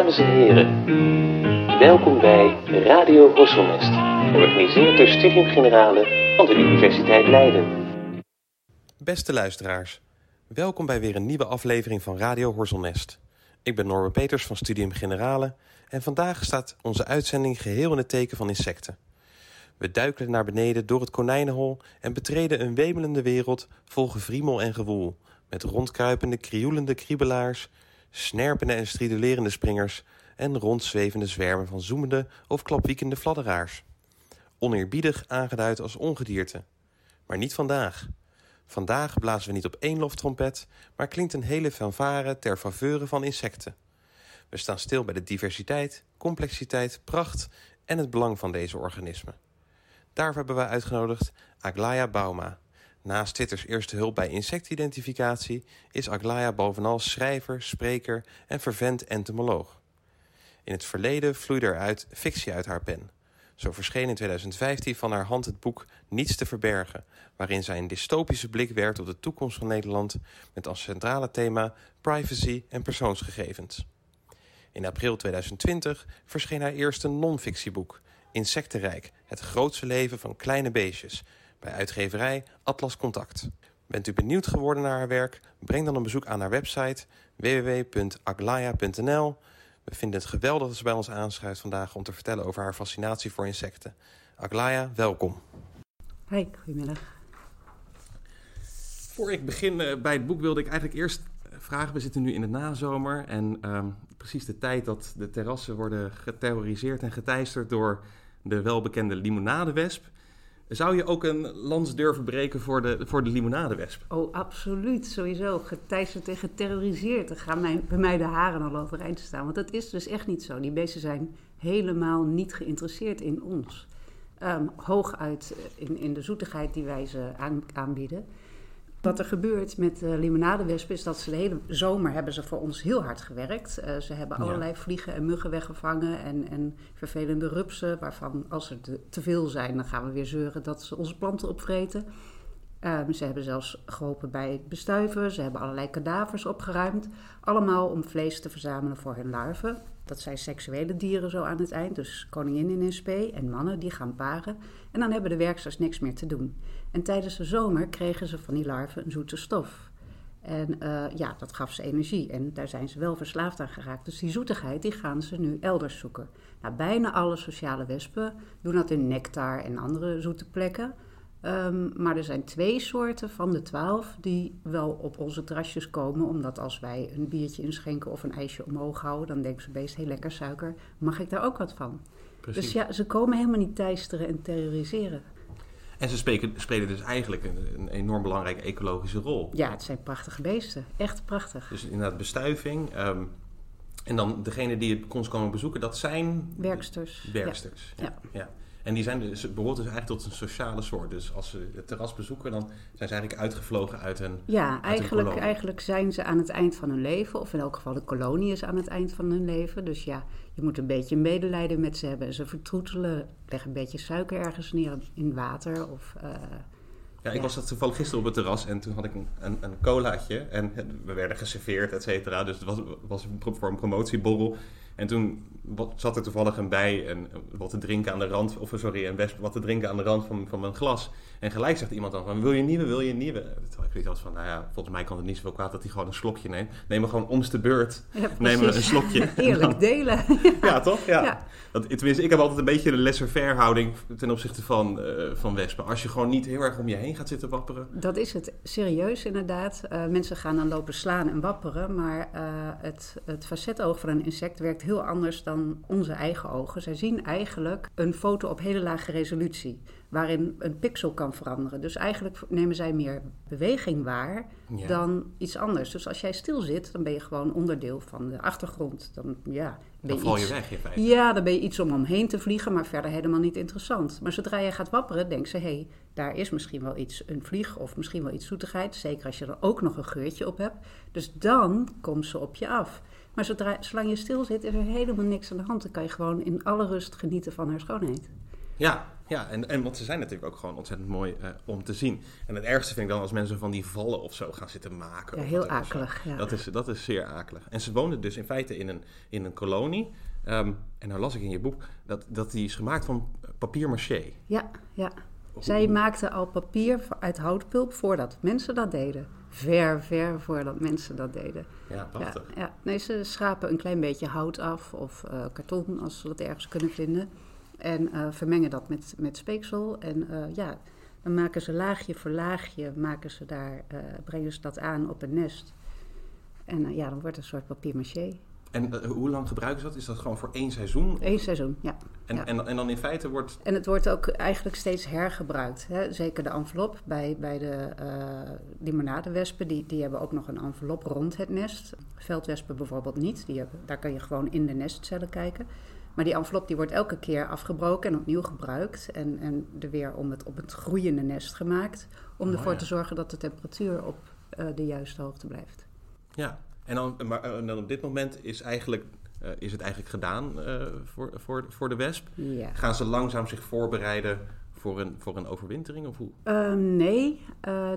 Dames en heren, welkom bij Radio Horselnest, georganiseerd door Studium Generale van de Universiteit Leiden. Beste luisteraars, welkom bij weer een nieuwe aflevering van Radio Horselnest. Ik ben Norbert Peters van Studium Generale en vandaag staat onze uitzending geheel in het teken van insecten. We duikelen naar beneden door het konijnenhol en betreden een wemelende wereld vol gevriemel en gewoel, met rondkruipende, krioelende kriebelaars, snerpende en stridulerende springers en rondzwevende zwermen van zoemende of klapwiekende fladderaars. Oneerbiedig aangeduid als ongedierte. Maar niet vandaag. Vandaag blazen we niet op één loftrompet, maar klinkt een hele fanfare ter faveur van insecten. We staan stil bij de diversiteit, complexiteit, pracht en het belang van deze organismen. Daarvoor hebben we uitgenodigd Aglaya Bauma. Naast Twitters eerste hulp bij insectidentificatie is Aglaya bovenal schrijver, spreker en vervent entomoloog. In het verleden vloeide er uit fictie uit haar pen. Zo verscheen in 2015 van haar hand het boek Niets te verbergen, waarin zij een dystopische blik werpt op de toekomst van Nederland met als centrale thema privacy en persoonsgegevens. In april 2020 verscheen haar eerste non-fictieboek Insectenrijk, het grootste leven van kleine beestjes, bij uitgeverij Atlas Contact. Bent u benieuwd geworden naar haar werk? Breng dan een bezoek aan haar website www.aglaya.nl. We vinden het geweldig dat ze bij ons aanschuift vandaag om te vertellen over haar fascinatie voor insecten. Aglaya, welkom. Hoi, goedemiddag. Voor ik begin eh, bij het boek wilde ik eigenlijk eerst vragen. We zitten nu in de nazomer en ehm, precies de tijd dat de terrassen worden geterroriseerd en geteisterd door de welbekende limonadewesp. Zou je ook een lans durven breken voor de, voor de limonadewesp? Oh, absoluut, sowieso. Geteisterd en geterroriseerd. Dan gaan mijn, bij mij de haren al overeind staan. Want dat is dus echt niet zo. Die beesten zijn helemaal niet geïnteresseerd in ons. Um, hooguit in, in de zoetigheid die wij ze aan, aanbieden. Wat er gebeurt met uh, limonadewespen is dat ze de hele zomer hebben ze voor ons heel hard gewerkt. Uh, ze hebben allerlei ja. vliegen en muggen weggevangen en, en vervelende rupsen. Waarvan als er te, te, veel zijn, dan gaan we weer zeuren dat ze onze planten opvreten. Uh, ze hebben zelfs geholpen bij het bestuiven. Ze hebben allerlei kadavers opgeruimd. Allemaal om vlees te verzamelen voor hun larven. Dat zijn seksuele dieren zo aan het eind. Dus koninginnen in spe en mannen die gaan paren. En dan hebben de werksters niks meer te doen. En tijdens de zomer kregen ze van die larven een zoete stof. En uh, ja, dat gaf ze energie. En daar zijn ze wel verslaafd aan geraakt. Dus die zoetigheid, die gaan ze nu elders zoeken. Nou, bijna alle sociale wespen doen dat in nectar en andere zoete plekken. Um, maar er zijn twee soorten van de twaalf die wel op onze terrasjes komen. Omdat als wij een biertje inschenken of een ijsje omhoog houden, dan denken ze beest heel lekker suiker. Mag ik daar ook wat van? Precies. Dus ja, ze komen helemaal niet teisteren en terroriseren. En ze spelen, spelen dus eigenlijk een, een, enorm belangrijke ecologische rol. Ja, het zijn prachtige beesten. Echt prachtig. Dus inderdaad bestuiving. Um, en dan degene die het ons komen bezoeken, dat zijn... Werksters. Werksters, ja. ja. ja. En die zijn dus, behoort dus eigenlijk tot een sociale soort. Dus als ze het terras bezoeken, dan zijn ze eigenlijk uitgevlogen uit een Ja, uit eigenlijk, eigenlijk zijn ze aan het eind van hun leven. Of in elk geval de kolonie is aan het eind van hun leven. Dus ja, je moet een beetje medelijden met ze hebben. Ze vertroetelen, leggen een beetje suiker ergens neer in water. Of, uh, ja, ik ja. was dat toevallig gisteren op het terras en toen had ik een, een, een colaatje. En we werden geserveerd, et cetera. Dus het was, was voor een promotieborrel. En toen zat er toevallig een bij en wat te drinken aan de rand, of sorry, een wesp wat te drinken aan de rand van, van mijn glas. En gelijk zegt iemand dan van, wil je een nieuwe, wil je een nieuwe? Terwijl ik zoiets van, nou ja, volgens mij kan het niet zoveel kwaad dat hij gewoon een slokje neemt. Neem maar gewoon om de beurt, ja, neem een slokje. Eerlijk delen. ja. ja, toch? Ja. ja. Dat, tenminste, ik heb altijd een beetje de laissez-faire houding ten opzichte van, uh, van wespen. Als je gewoon niet heel erg om je heen gaat zitten wapperen. Dat is het. Serieus inderdaad. Uh, mensen gaan dan lopen slaan en wapperen, maar uh, het, het facetoog van een insect werkt heel anders dan onze eigen ogen. Zij zien eigenlijk een foto op hele lage resolutie, waarin een pixel kan veranderen. Dus eigenlijk nemen zij meer beweging waar ja. dan iets anders. Dus als jij stil zit, dan ben je gewoon onderdeel van de achtergrond. Dan, ja, ben dan val je iets, weg feite. Ja, dan ben je iets om omheen te vliegen, maar verder helemaal niet interessant. Maar zodra je gaat wapperen, denken ze, hé, hey, daar is misschien wel iets, een vlieg of misschien wel iets zoetigheid. Zeker als je er ook nog een geurtje op hebt. Dus dan komt ze op je af. Maar zodra, zolang je stil zit, is er helemaal niks aan de hand. Dan kan je gewoon in alle rust genieten van haar schoonheid. Ja, ja en, en want ze zijn natuurlijk ook gewoon ontzettend mooi uh, om te zien. En het ergste vind ik dan als mensen van die vallen of zo gaan zitten maken. Ja, heel akelig. Ja. Dat, is, dat is zeer akelig. En ze woonden dus in feite in een, in een kolonie. Um, en nou las ik in je boek dat, dat die is gemaakt van papier maché. Ja, ja. Zij maakten al papier uit houtpulp voordat mensen dat deden. Ver, ver voordat mensen dat deden. Ja, prachtig. Ja, ja. Nee, ze schrapen een klein beetje hout af of uh, karton als ze dat ergens kunnen vinden. En uh, vermengen dat met, met speeksel. En uh, ja, dan maken ze laagje voor laagje, maken ze daar, brengen ze dat aan op een nest. En ja, dan wordt het een soort papier maché. En uh, hoe lang gebruiken ze dat? Is dat gewoon voor één seizoen? Eén seizoen, ja. En, ja. En, en dan in feite wordt... En het wordt ook eigenlijk steeds hergebruikt. Hè? Zeker de envelop bij, bij de uh, limonadewespen. Die, die hebben ook nog een envelop rond het nest. Veldwespen bijvoorbeeld niet. Die hebben, daar kan je gewoon in de nestcellen kijken. Maar die envelop die wordt elke keer afgebroken en opnieuw gebruikt. En, en er weer om het, op het groeiende nest gemaakt. Om Oh, ervoor ja. te zorgen dat de temperatuur op uh, de juiste hoogte blijft. Ja, en dan, maar, en dan op dit moment is, eigenlijk, uh, is het eigenlijk gedaan uh, voor, voor, voor de wesp. Ja. Gaan ze langzaam zich voorbereiden voor een, voor een overwintering? Of hoe? Uh, nee,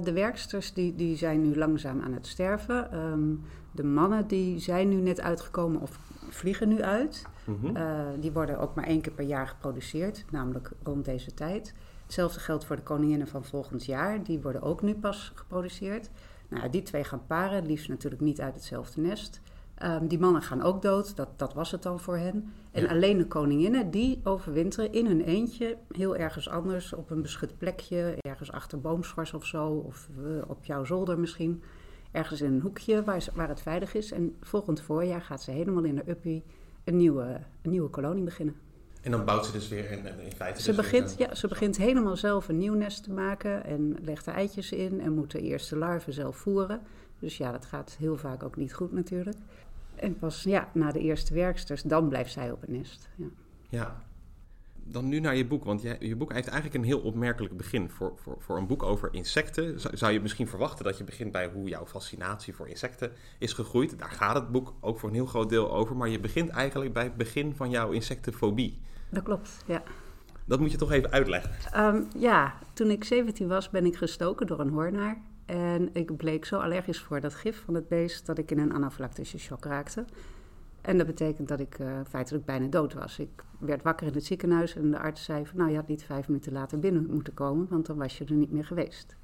de werksters die, die zijn nu langzaam aan het sterven. Um, de mannen die zijn nu net uitgekomen of vliegen nu uit. Mhm. Mm -hmm. die worden ook maar één keer per jaar geproduceerd, namelijk rond deze tijd. Hetzelfde geldt voor de koninginnen van volgend jaar. Die worden ook nu pas geproduceerd. Nou, die twee gaan paren, liefst natuurlijk niet uit hetzelfde nest. Um, die mannen gaan ook dood, dat, dat was het dan voor hen. En Ja. alleen de koninginnen, die overwinteren in hun eentje, heel ergens anders, op een beschut plekje, ergens achter boomschors of zo, of uh, op jouw zolder misschien. Ergens in een hoekje waar, ze, waar het veilig is. En volgend voorjaar gaat ze helemaal in de uppie een nieuwe, een nieuwe kolonie beginnen. En dan bouwt ze dus weer in, in feite... Ze, dus begint, weer, ja, ze begint helemaal zelf een nieuw nest te maken en legt er eitjes in en moet de eerste larven zelf voeren. Dus ja, dat gaat heel vaak ook niet goed natuurlijk. En pas ja, na de eerste werksters, dan blijft zij op het nest. Ja. ja. Dan nu naar je boek, want je, je boek heeft eigenlijk een heel opmerkelijk begin. Voor, voor, voor een boek over insecten zou, zou je misschien verwachten dat je begint bij hoe jouw fascinatie voor insecten is gegroeid. Daar gaat het boek ook voor een heel groot deel over, maar je begint eigenlijk bij het begin van jouw insectenfobie. Dat klopt, ja. Dat moet je toch even uitleggen. Um, ja, toen ik 17 was ben ik gestoken door een hoornaar. En ik bleek zo allergisch voor dat gif van het beest dat ik in een anafylactische shock raakte. En dat betekent dat ik uh, feitelijk bijna dood was. Ik werd wakker in het ziekenhuis en de arts zei van... nou, je had niet vijf minuten later binnen moeten komen, want dan was je er niet meer geweest.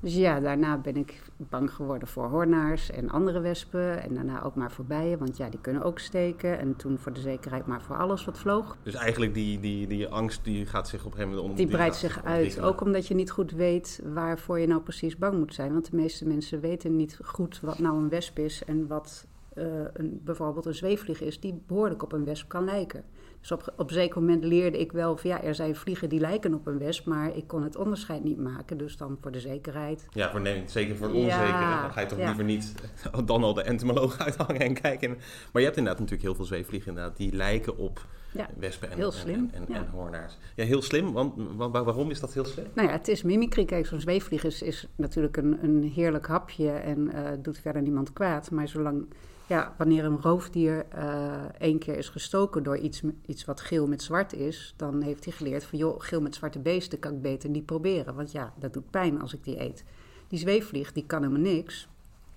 Dus ja, daarna ben ik bang geworden voor hoornaars en andere wespen. En daarna ook maar voor bijen, want ja, die kunnen ook steken. En toen voor de zekerheid maar voor alles wat vloog. Dus eigenlijk die, die, die angst die gaat zich op een gegeven moment... Die, die breidt zich uit, ook omdat je niet goed weet waarvoor je nou precies bang moet zijn. Want de meeste mensen weten niet goed wat nou een wesp is en wat uh, een, bijvoorbeeld een zweefvlieg is die behoorlijk op een wesp kan lijken. Dus op, op een zeker moment leerde ik wel van ja, er zijn vliegen die lijken op een wesp, maar ik kon het onderscheid niet maken. Dus dan voor de zekerheid. Ja, voor, nee, zeker voor het onzekere. Ja, dan ga je toch ja. liever niet dan al de entomoloog uithangen en kijken. Maar je hebt inderdaad natuurlijk heel veel zweefvliegen inderdaad, die lijken op ja, wespen en, heel slim. en, en, en, hoornaars. Ja, heel slim. Want waarom is dat heel slim? Nou ja, het is mimicry. Kijk, zo'n zweefvlieg is, is natuurlijk een, een heerlijk hapje en uh, doet verder niemand kwaad. Maar zolang ja, wanneer een roofdier uh, één keer is gestoken door iets, iets wat geel met zwart is, dan heeft hij geleerd van joh, geel met zwarte beesten kan ik beter niet proberen. Want ja, dat doet pijn als ik die eet. Die zweefvlieg, die kan helemaal niks.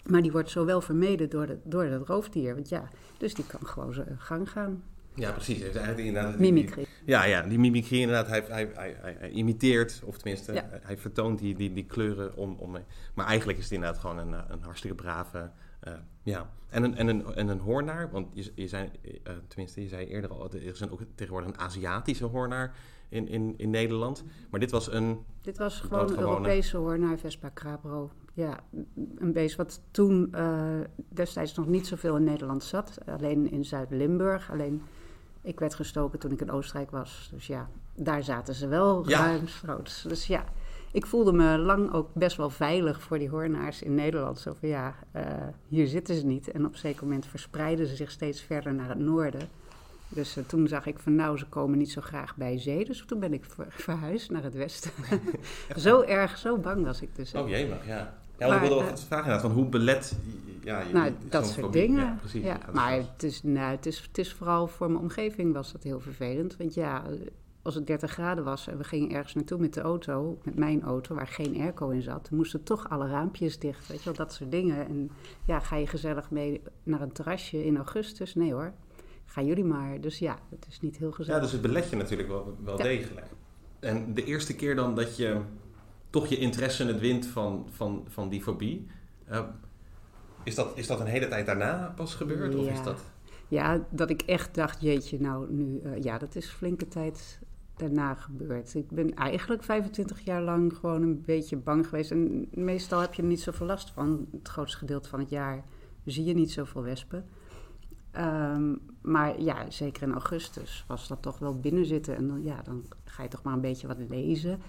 Maar die wordt zo wel vermeden door, de, door dat roofdier. Want ja, dus die kan gewoon zijn gang gaan. Ja, precies. Hij heeft eigenlijk inderdaad, mimicry. Ja, ja, die mimicry inderdaad. Hij, hij, hij, hij, hij imiteert, of tenminste, ja. hij vertoont die, die, die kleuren om, om. Maar eigenlijk is het inderdaad gewoon een, een hartstikke brave. Uh, ja, en een, en, een, en een hoornaar, want je, je zei, uh, tenminste, je zei eerder al, er is ook tegenwoordig een Aziatische hoornaar in, in, in Nederland. Maar dit was een. Dit was gewoon een Europese hoornaar, Vespa crabro. Ja, een beest wat toen uh, destijds nog niet zoveel in Nederland zat. Alleen in Zuid-Limburg. Alleen ik werd gestoken toen ik in Oostenrijk was. Dus ja, daar zaten ze wel ja. ruimschoots. Dus ja, ik voelde me lang ook best wel veilig voor die hoornaars in Nederland. Zo van ja, uh, hier zitten ze niet. En op een zeker moment verspreiden ze zich steeds verder naar het noorden. Dus uh, toen zag ik van nou, ze komen niet zo graag bij zee. Dus toen ben ik ver verhuisd naar het westen. zo erg, zo bang was ik dus. Oh jee, maar ja. Ja, maar, ik wilde wel uh, vragen inderdaad, van hoe belet ja, je, nou, dat soort dingen. Ja, precies. Ja, maar het is, nou, het, is, het is vooral voor mijn omgeving was dat heel vervelend. Want ja, als het 30 graden was en we gingen ergens naartoe met de auto, met mijn auto, waar geen airco in zat, moesten toch alle raampjes dicht, weet je wel, dat soort dingen. En ja, ga je gezellig mee naar een terrasje in augustus? Nee hoor, gaan jullie maar. Dus ja, het is niet heel gezellig. Ja, dus het belet je natuurlijk wel, wel Ja. degelijk. En de eerste keer dan dat je toch je interesse in het wint van, van, van die fobie, eh, is, dat, is dat een hele tijd daarna pas gebeurd? Of Ja. is dat... Ja, dat ik echt dacht, jeetje, nou nu, eh, ja, dat is flinke tijd daarna gebeurd. Ik ben eigenlijk 25 jaar lang gewoon een beetje bang geweest. En meestal heb je er niet zoveel last van. Het grootste gedeelte van het jaar zie je niet zoveel wespen. Ehm, maar ja, zeker in augustus was dat toch wel binnenzitten. En dan, ja, dan ga je toch maar een beetje wat lezen.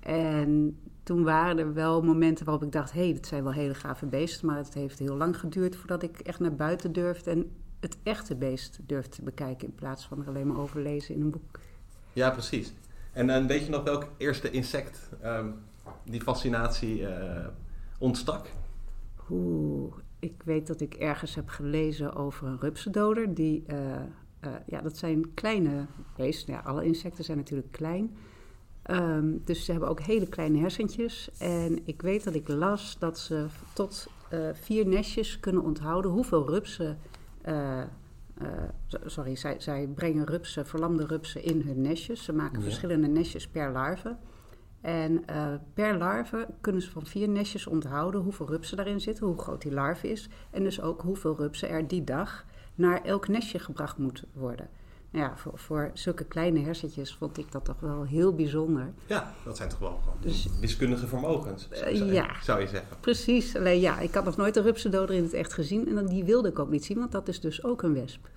En toen waren er wel momenten waarop ik dacht... hé, hey, dit zijn wel hele gave beesten... maar het heeft heel lang geduurd voordat ik echt naar buiten durfde... en het echte beest durfde te bekijken... in plaats van er alleen maar over lezen in een boek. Ja, precies. En dan weet je nog welk eerste insect ehm, die fascinatie eh, ontstak? Oeh, ik weet dat ik ergens heb gelezen over een rupsendoder. Die, eh, eh, ja, dat zijn kleine beesten. Ja, alle insecten zijn natuurlijk klein. Ehm, dus ze hebben ook hele kleine hersentjes. En ik weet dat ik las dat ze tot eh, vier nestjes kunnen onthouden hoeveel rupsen. Eh, so- sorry, zij, zij brengen rupsen, verlamde rupsen in hun nestjes. Ze maken Ja. verschillende nestjes per larve. En eh, per larve kunnen ze van vier nestjes onthouden hoeveel rupsen daarin zitten, hoe groot die larve is. En dus ook hoeveel rupsen er die dag naar elk nestje gebracht moet worden. Ja, voor, voor zulke kleine hersentjes vond ik dat toch wel heel bijzonder. Ja, dat zijn toch wel gewoon Dus- wiskundige vermogens, Eh, zou, ja. zou je zeggen. Precies, alleen ja, ik had nog nooit een rupsendoder in het echt gezien. En dan- die wilde ik ook niet zien, want dat is dus ook een wesp.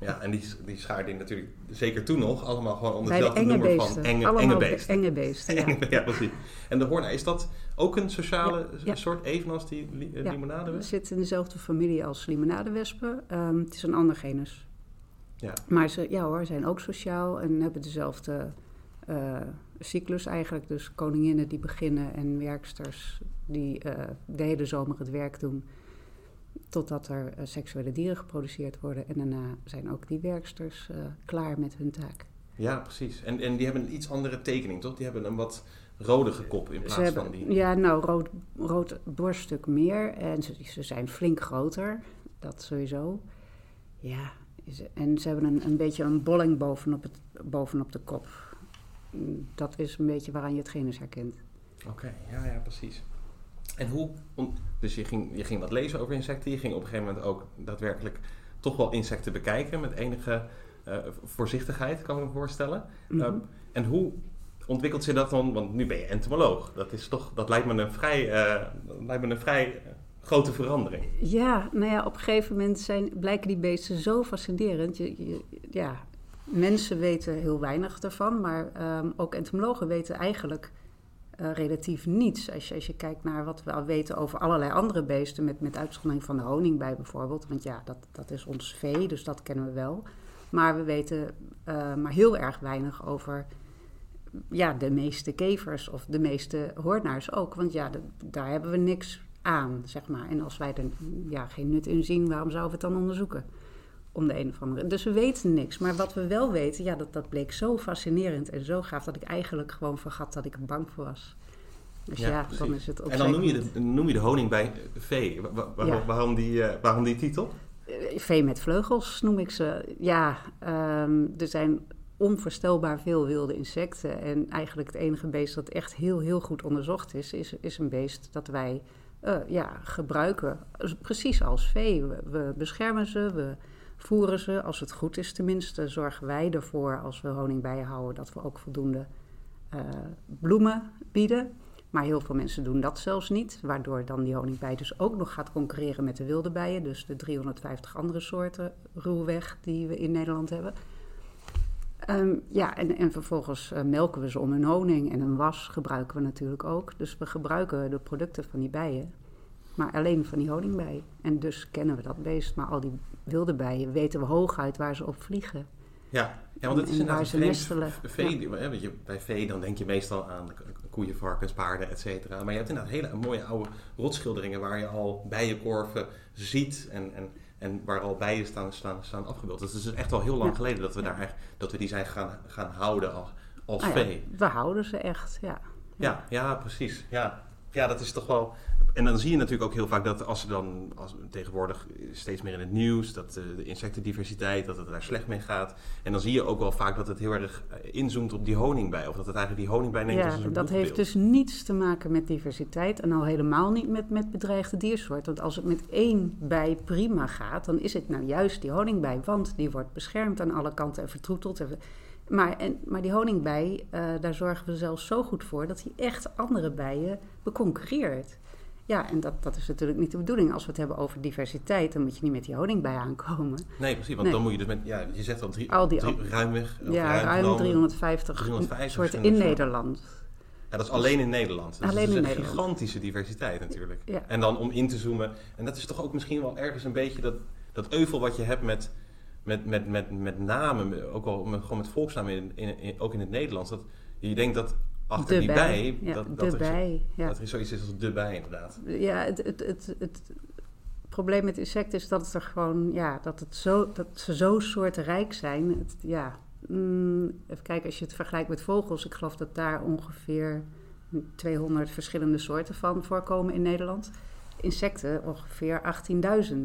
Ja, en die, die schaarde je natuurlijk zeker toen nog allemaal gewoon onder hetzelfde enge nummer beesten. van enge, Allemaal enge be- beesten. enge beesten, ja. ja, precies. En de hoorn, is dat ook een sociale Ja, ja. soort, evenals die li eh, Ja. Het zit in dezelfde familie als limonadewespen. Ehm, het is een ander genus. Ja. Maar ze ja hoor, zijn ook sociaal en hebben dezelfde eh, cyclus eigenlijk. Dus koninginnen die beginnen en werksters die eh, de hele zomer het werk doen. Totdat er eh, seksuele dieren geproduceerd worden. En daarna zijn ook die werksters klaar met hun taak. Ja, precies. En, en die hebben een iets andere tekening, toch? Die hebben een wat rodige kop in plaats hebben, van die... Ja, nou, rood, rood borststuk meer. En ze, ze zijn flink groter. Dat sowieso. Ja, is- en ze hebben een, een beetje een bolling bovenop, het, bovenop de kop. Dat is een beetje waaraan je het genus herkent. Oké, ja, ja, precies. En hoe... Dus je ging, je ging wat lezen over insecten. Je ging op een gegeven moment ook daadwerkelijk toch wel insecten bekijken met enige eh, voorzichtigheid, kan ik me voorstellen. Mhm. Ehm, en hoe ontwikkelt zich dat dan? Want nu ben je entomoloog. Dat, is toch, dat lijkt me een vrij, eh, dat lijkt me een vrij eh, grote verandering. Ja, nou ja, op een gegeven moment zijn, blijken die beesten zo fascinerend. Je, ja, mensen weten heel weinig ervan, maar ehm, ook entomologen weten eigenlijk eh, relatief niets. Als je, als je kijkt naar wat we al weten over allerlei andere beesten, met, met uitzondering van de honingbij bijvoorbeeld. Want ja, dat, dat is ons vee, dus dat kennen we wel. Maar we weten eh, maar heel erg weinig over ja, de meeste kevers of de meeste hoornaars ook. Want ja, daar hebben we niks aan, zeg maar. En als wij er ja, geen nut in zien, waarom zouden we het dan onderzoeken? Om de een of andere. Dus we weten niks. Maar wat we wel weten, ja, dat, dat bleek zo fascinerend en zo gaaf dat ik eigenlijk gewoon vergat dat ik er bang voor was. Dus Ja, dan is het op En dan noem je, de, noem je de honing bij vee. Ja. waarom, die, eh, waarom die titel? Eh, Vee met vleugels noem ik ze. Ja, ehm, er zijn onvoorstelbaar veel wilde insecten. En eigenlijk het enige beest dat echt heel, heel goed onderzocht is, is, is een beest dat wij eh, ja, gebruiken. Dus Precies als vee. We, we beschermen ze, we voeren ze. Als het goed is tenminste, zorgen wij ervoor als we honing bijhouden dat we ook voldoende eh, bloemen bieden. Maar heel veel mensen doen dat zelfs niet, waardoor dan die honingbij dus ook nog gaat concurreren met de wilde bijen. Dus de 350 andere soorten ruwweg die we in Nederland hebben. Ehm, ja, en, en vervolgens eh, melken we ze om hun honing en een was gebruiken we natuurlijk ook. Dus we gebruiken de producten van die bijen, maar alleen van die honingbijen. En dus kennen we dat beest, maar al die wilde bijen weten we hooguit waar ze op vliegen. Ja, ja want het is inderdaad een vreemd vee. weet je, bij vee dan denk je meestal aan koeien, varkens, paarden, et cetera. Maar je hebt inderdaad hele mooie oude rotschilderingen waar je al bijenkorven ziet en, en, en waar al bijen staan, staan, staan afgebeeld. Dus het is echt al heel lang Ja. geleden dat we, daar, echt- dat we die zijn gaan, gaan houden als, als ja, vee. we houden ze echt, ja. Ja, ja, precies. Ja. ja, dat is toch wel. En dan zie je natuurlijk ook heel vaak dat als er dan als, tegenwoordig steeds meer in het nieuws dat eh, de insectendiversiteit, dat het daar slecht mee gaat. En dan zie je ook wel vaak dat het heel erg eh, inzoomt op die honingbij. Of dat het eigenlijk die honingbij neemt als Ja, een soort dat heeft dus niets te maken met diversiteit en al helemaal niet met, met bedreigde diersoorten. Want als het met één bij prima gaat, dan is het nou juist die honingbij, want die wordt beschermd aan alle kanten en vertroeteld. En- Maar, en, maar die honingbij, eh, daar zorgen we zelfs zo goed voor dat hij echt andere bijen beconcurreert. Ja, en dat, dat is natuurlijk niet de bedoeling. Als we het hebben over diversiteit, dan moet je niet met die honingbij aankomen. Nee, precies. Want Nee. dan moet je dus met, ja, je zegt al drie, Al die drie- ruimweg. ja, ruim ruim genomen. 350, 350 soorten in. Nederland. Ja, dat is alleen in Nederland. Dus Alleen dat is in een Nederland. gigantische diversiteit natuurlijk. Ja. En dan om in te zoomen. En dat is toch ook misschien wel ergens een beetje dat, dat euvel wat je hebt met, met, met, met, met namen. Ook al met, gewoon met volksnamen, in, in, in- ook in het Nederlands. Dat je denkt dat achter de die bij, Ja, dat, de dat, er, bij, ja. dat er zoiets is als de bij inderdaad. Ja, het, het, het, het probleem met insecten is dat het er gewoon, ja, dat, het zo, dat ze zo soortenrijk zijn. Het, ja, mm, even kijken, als je het vergelijkt met vogels, ik geloof dat daar ongeveer 200 verschillende soorten van voorkomen in Nederland. Insecten ongeveer 18.000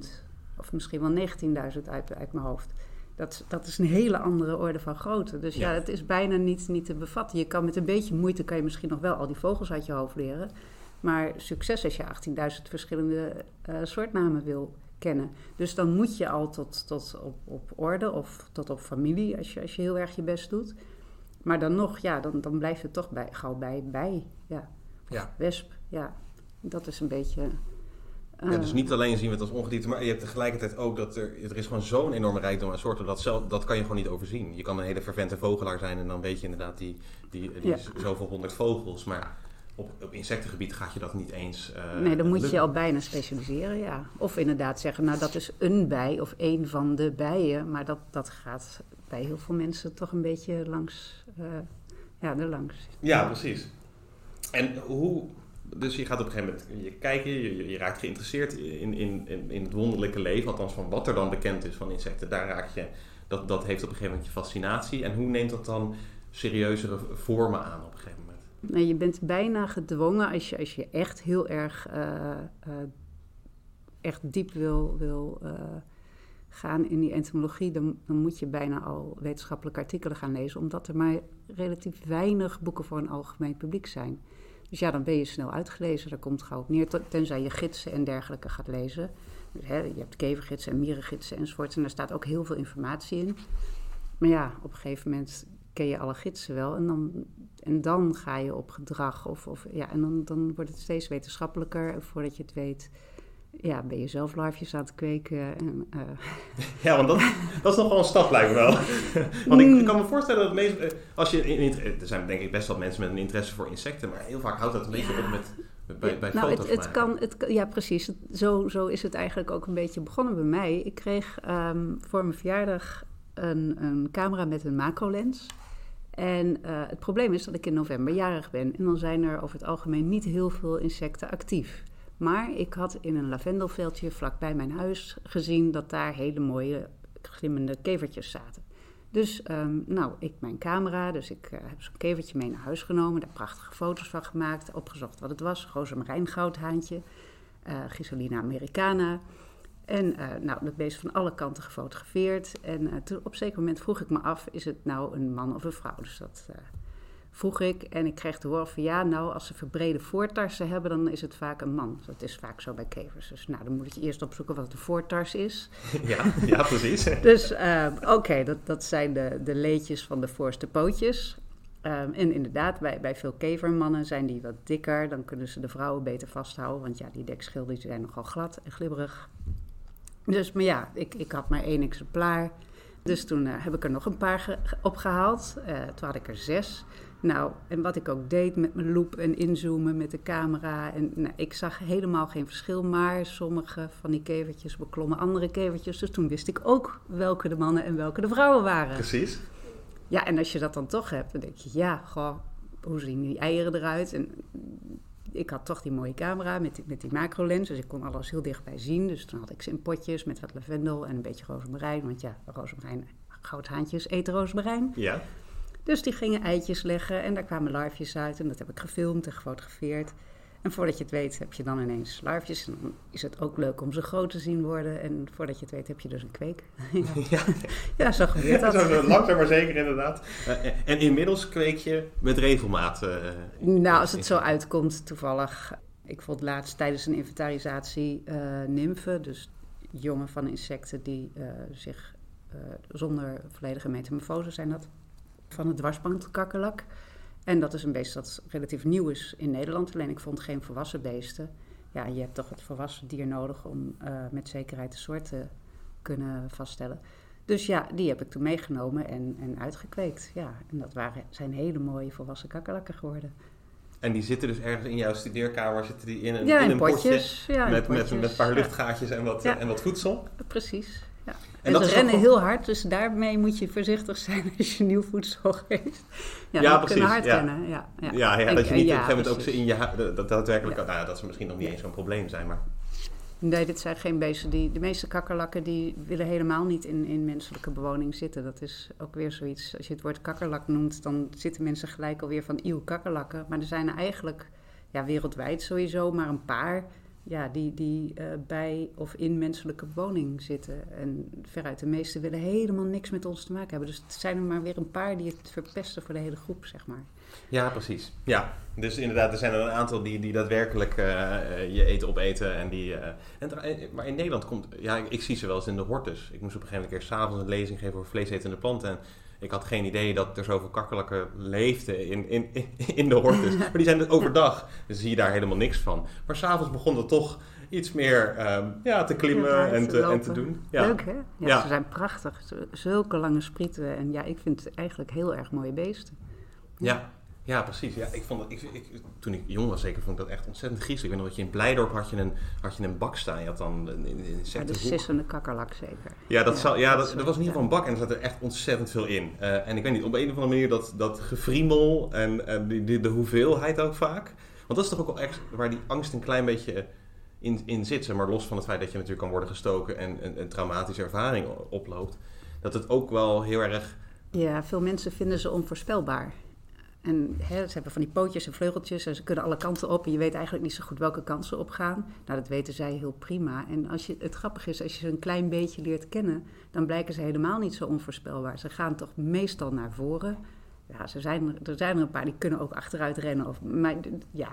of misschien wel 19.000 uit, uit mijn hoofd. Dat, dat is een hele andere orde van grootte. Dus ja, Ja. het is bijna niet, niet te bevatten. Je kan met een beetje moeite kan je misschien nog wel al die vogels uit je hoofd leren. Maar succes als je 18.000 verschillende eh, soortnamen wil kennen. Dus dan moet je al tot, tot op, op orde of tot op familie als je, als je heel erg je best doet. Maar dan nog, ja, dan, dan blijft het toch bij, gauw bij bij. Ja. Ja. Wesp, ja. Dat is een beetje... Ja, dus niet alleen zien we het als ongedierte, maar je hebt tegelijkertijd ook dat er, er is gewoon zo'n enorme rijkdom aan soorten. Dat, zelf, dat kan je gewoon niet overzien. Je kan een hele vervente vogelaar zijn en dan weet je inderdaad die, die, die Ja. zoveel honderd vogels. Maar op, op insectengebied gaat je dat niet eens. eh, Nee, dan moet je al bijna specialiseren, ja. Of inderdaad zeggen, nou dat is een bij of één van de bijen. Maar dat, dat gaat bij heel veel mensen toch een beetje langs, eh, ja, er langs. Ja, precies. En hoe. Dus je gaat op een gegeven moment je kijken, je, je- raakt geïnteresseerd in, in, in, het wonderlijke leven, althans van wat er dan bekend is van insecten. Daar raak je, dat, dat heeft op een gegeven moment je fascinatie. En hoe neemt dat dan serieuzere vormen aan op een gegeven moment? Nee, je bent bijna gedwongen als je, als je echt heel erg eh, eh, echt diep wil, wil eh, gaan in die entomologie, dan, dan moet je bijna al wetenschappelijke artikelen gaan lezen, omdat er maar relatief weinig boeken voor een algemeen publiek zijn. Dus ja, dan ben je snel uitgelezen, daar komt gauw op neer, tenzij je gidsen en dergelijke gaat lezen. Dus, hè, je hebt kevergidsen en mierengidsen enzovoort, en daar staat ook heel veel informatie in. Maar ja, op een gegeven moment ken je alle gidsen wel en dan, en dan ga je op gedrag. Of, of, ja, en dan, dan wordt het steeds wetenschappelijker. En voordat je het weet, ja, ben je zelf larfjes aan het kweken. En, eh, Ja, want dat, dat is nog wel een stap, lijkt me wel. want ik, ik kan me voorstellen dat meest, eh, als je in, in- er zijn denk ik best wel mensen met een interesse voor insecten, maar heel vaak houdt dat een beetje op met, bij, bij nou, foto's het, kan, het, ja, precies. Zo, zo is het eigenlijk ook een beetje begonnen bij mij. Ik kreeg ehm, voor mijn verjaardag een, een camera met een macrolens. En eh, het probleem is dat ik in november jarig ben. En dan zijn er over het algemeen niet heel veel insecten actief. Maar ik had in een lavendelveldje vlakbij mijn huis gezien dat daar hele mooie glimmende kevertjes zaten. Dus, ehm, nou, ik mijn camera, dus ik eh, heb zo'n kevertje mee naar huis genomen, daar prachtige foto's van gemaakt, opgezocht wat het was. Rozemarijn goudhaantje, eh Gisolina americana. En eh, nou, dat beest van alle kanten gefotografeerd. En toen op een zeker moment vroeg ik me af, is het nou een man of een vrouw? Dus dat vroeg ik. En ik kreeg te horen van ja, nou, als ze verbrede voortarsen hebben, dan is het vaak een man. Dat is vaak zo bij kevers. Dus nou, dan moet je eerst opzoeken wat een voortars is. Ja, ja, precies. Dus eh, oké, dat, dat zijn de, de leedjes van de voorste pootjes. Ehm, en inderdaad, bij, bij veel kevermannen zijn die wat dikker. Dan kunnen ze de vrouwen beter vasthouden. Want ja, die dekschilden zijn nogal glad en glibberig. Dus, maar ja, ik, ik had maar één exemplaar. Dus toen eh, heb ik er nog een paar ge- opgehaald. Eh, toen had ik er zes. Nou, en wat ik ook deed met mijn loop en inzoomen met de camera. En nou, ik zag helemaal geen verschil, maar sommige van die kevertjes beklommen andere kevertjes. Dus toen wist ik ook welke de mannen en welke de vrouwen waren. Precies. Ja, en als je dat dan toch hebt, dan denk je, ja, goh, hoe zien die eieren eruit? En ik had toch die mooie camera met die, met die macrolens, dus ik kon alles heel dichtbij zien. Dus toen had ik ze in potjes met wat lavendel en een beetje rozemarijn. Want ja, rozemarijn, goudhaantjes eten rozemarijn. Ja. Dus die gingen eitjes leggen en daar kwamen larfjes uit. En dat heb ik gefilmd en gefotografeerd. En voordat je het weet heb je dan ineens larfjes. En dan is het ook leuk om ze groot te zien worden. En voordat je het weet heb je dus een kweek. ja. ja, zo gebeurt dat. Ja, zo langzaam maar zeker inderdaad. Uh, en inmiddels kweek je met regelmaat? Uh, nou, als het zo uitkomt toevallig. Ik vond laatst tijdens een inventarisatie uh, nymfen. Dus jongen van insecten die zich zonder volledige metamorfose zijn dat. Van het dwarsbankkakkerlak. En dat is een beest dat relatief nieuw is in Nederland. Alleen ik vond geen volwassen beesten. Ja, je hebt toch het volwassen dier nodig om uh, met zekerheid de soort te kunnen vaststellen. Dus ja, die heb ik toen meegenomen en, en uitgekweekt. Ja, en dat waren, zijn hele mooie volwassen kakkerlakken geworden. En die zitten dus ergens in jouw studeerkamer, zitten die in een, ja, in een potjes, potje ja, met, met, met een paar luchtgaatjes en, wat, en wat voedsel? Precies, ja. En En, dat ze ook rennen heel hard, dus daarmee moet je voorzichtig zijn als je nieuw voedsel geeft. Ja, Ja, die kunnen precies, hard ja. rennen. Ja, ja. Ja, ja En- dat je niet op een gegeven moment ook ze precies. in je dat, daadwerkelijk, nou ja, dat zou misschien nog niet eens zo'n probleem zijn, maar Nee, dit zijn geen beesten. Die, de meeste kakkerlakken die willen helemaal niet in, in menselijke bewoning zitten. Dat is ook weer zoiets. Als je het woord kakkerlak noemt, dan zitten mensen gelijk alweer van eeuw kakkerlakken. Maar er zijn er eigenlijk ja, wereldwijd sowieso maar een paar ja, die, die eh, bij of in menselijke bewoning zitten. En veruit de meeste willen helemaal niks met ons te maken hebben. Dus het zijn er maar weer een paar die het verpesten voor de hele groep, zeg maar. Ja, precies. Ja, dus inderdaad, er zijn er een aantal die, die daadwerkelijk eh, eh, je eten opeten. En die, en, maar in Nederland komt, ja, ik, ik zie ze wel eens in de hortus. Ik moest op een gegeven moment een keer s'avonds een lezing geven over vleesetende planten. En ik had geen idee dat er zoveel kakkerlakken leefden in, in, in de hortus. maar die zijn er overdag, dus zie je daar helemaal niks van. Maar s'avonds begon het toch iets meer ehm, ja, te klimmen Ja, en, te, en te doen. Ja. Leuk hè? Ja, Ja. Ze zijn prachtig. Zulke lange sprieten. En ja, ik vind het eigenlijk heel erg mooie beesten. Ja, ja precies. Ja, ik vond het, ik, ik, toen ik jong was zeker, vond ik dat echt ontzettend griezelig. Ik weet nog dat je in Blijdorp had je een, had je een bak staan. Je had dan een, een Maar de sissende kakkerlak zeker. Ja, dat, Ja, zal, ja, dat dat, dat was in ieder geval een bak en er zat er echt ontzettend veel in. Eh, en ik weet niet, op een of andere manier dat, dat gefriemel en, en die, die- de hoeveelheid ook vaak. Want dat is toch ook wel echt waar die angst een klein beetje in, in zit. Zeg maar los van het feit dat je natuurlijk kan worden gestoken en een, een traumatische ervaring oploopt. Dat het ook wel heel erg... Ja, veel mensen vinden ze onvoorspelbaar. En hè, ze hebben van die pootjes en vleugeltjes en ze kunnen alle kanten op. En je weet eigenlijk niet zo goed welke kant ze opgaan. Nou, dat weten zij heel prima. En als je, het grappige is, als je ze een klein beetje leert kennen, dan blijken ze helemaal niet zo onvoorspelbaar. Ze gaan toch meestal naar voren. Ja, ze zijn, er- zijn er een paar die kunnen ook achteruit rennen. Of, maar ja,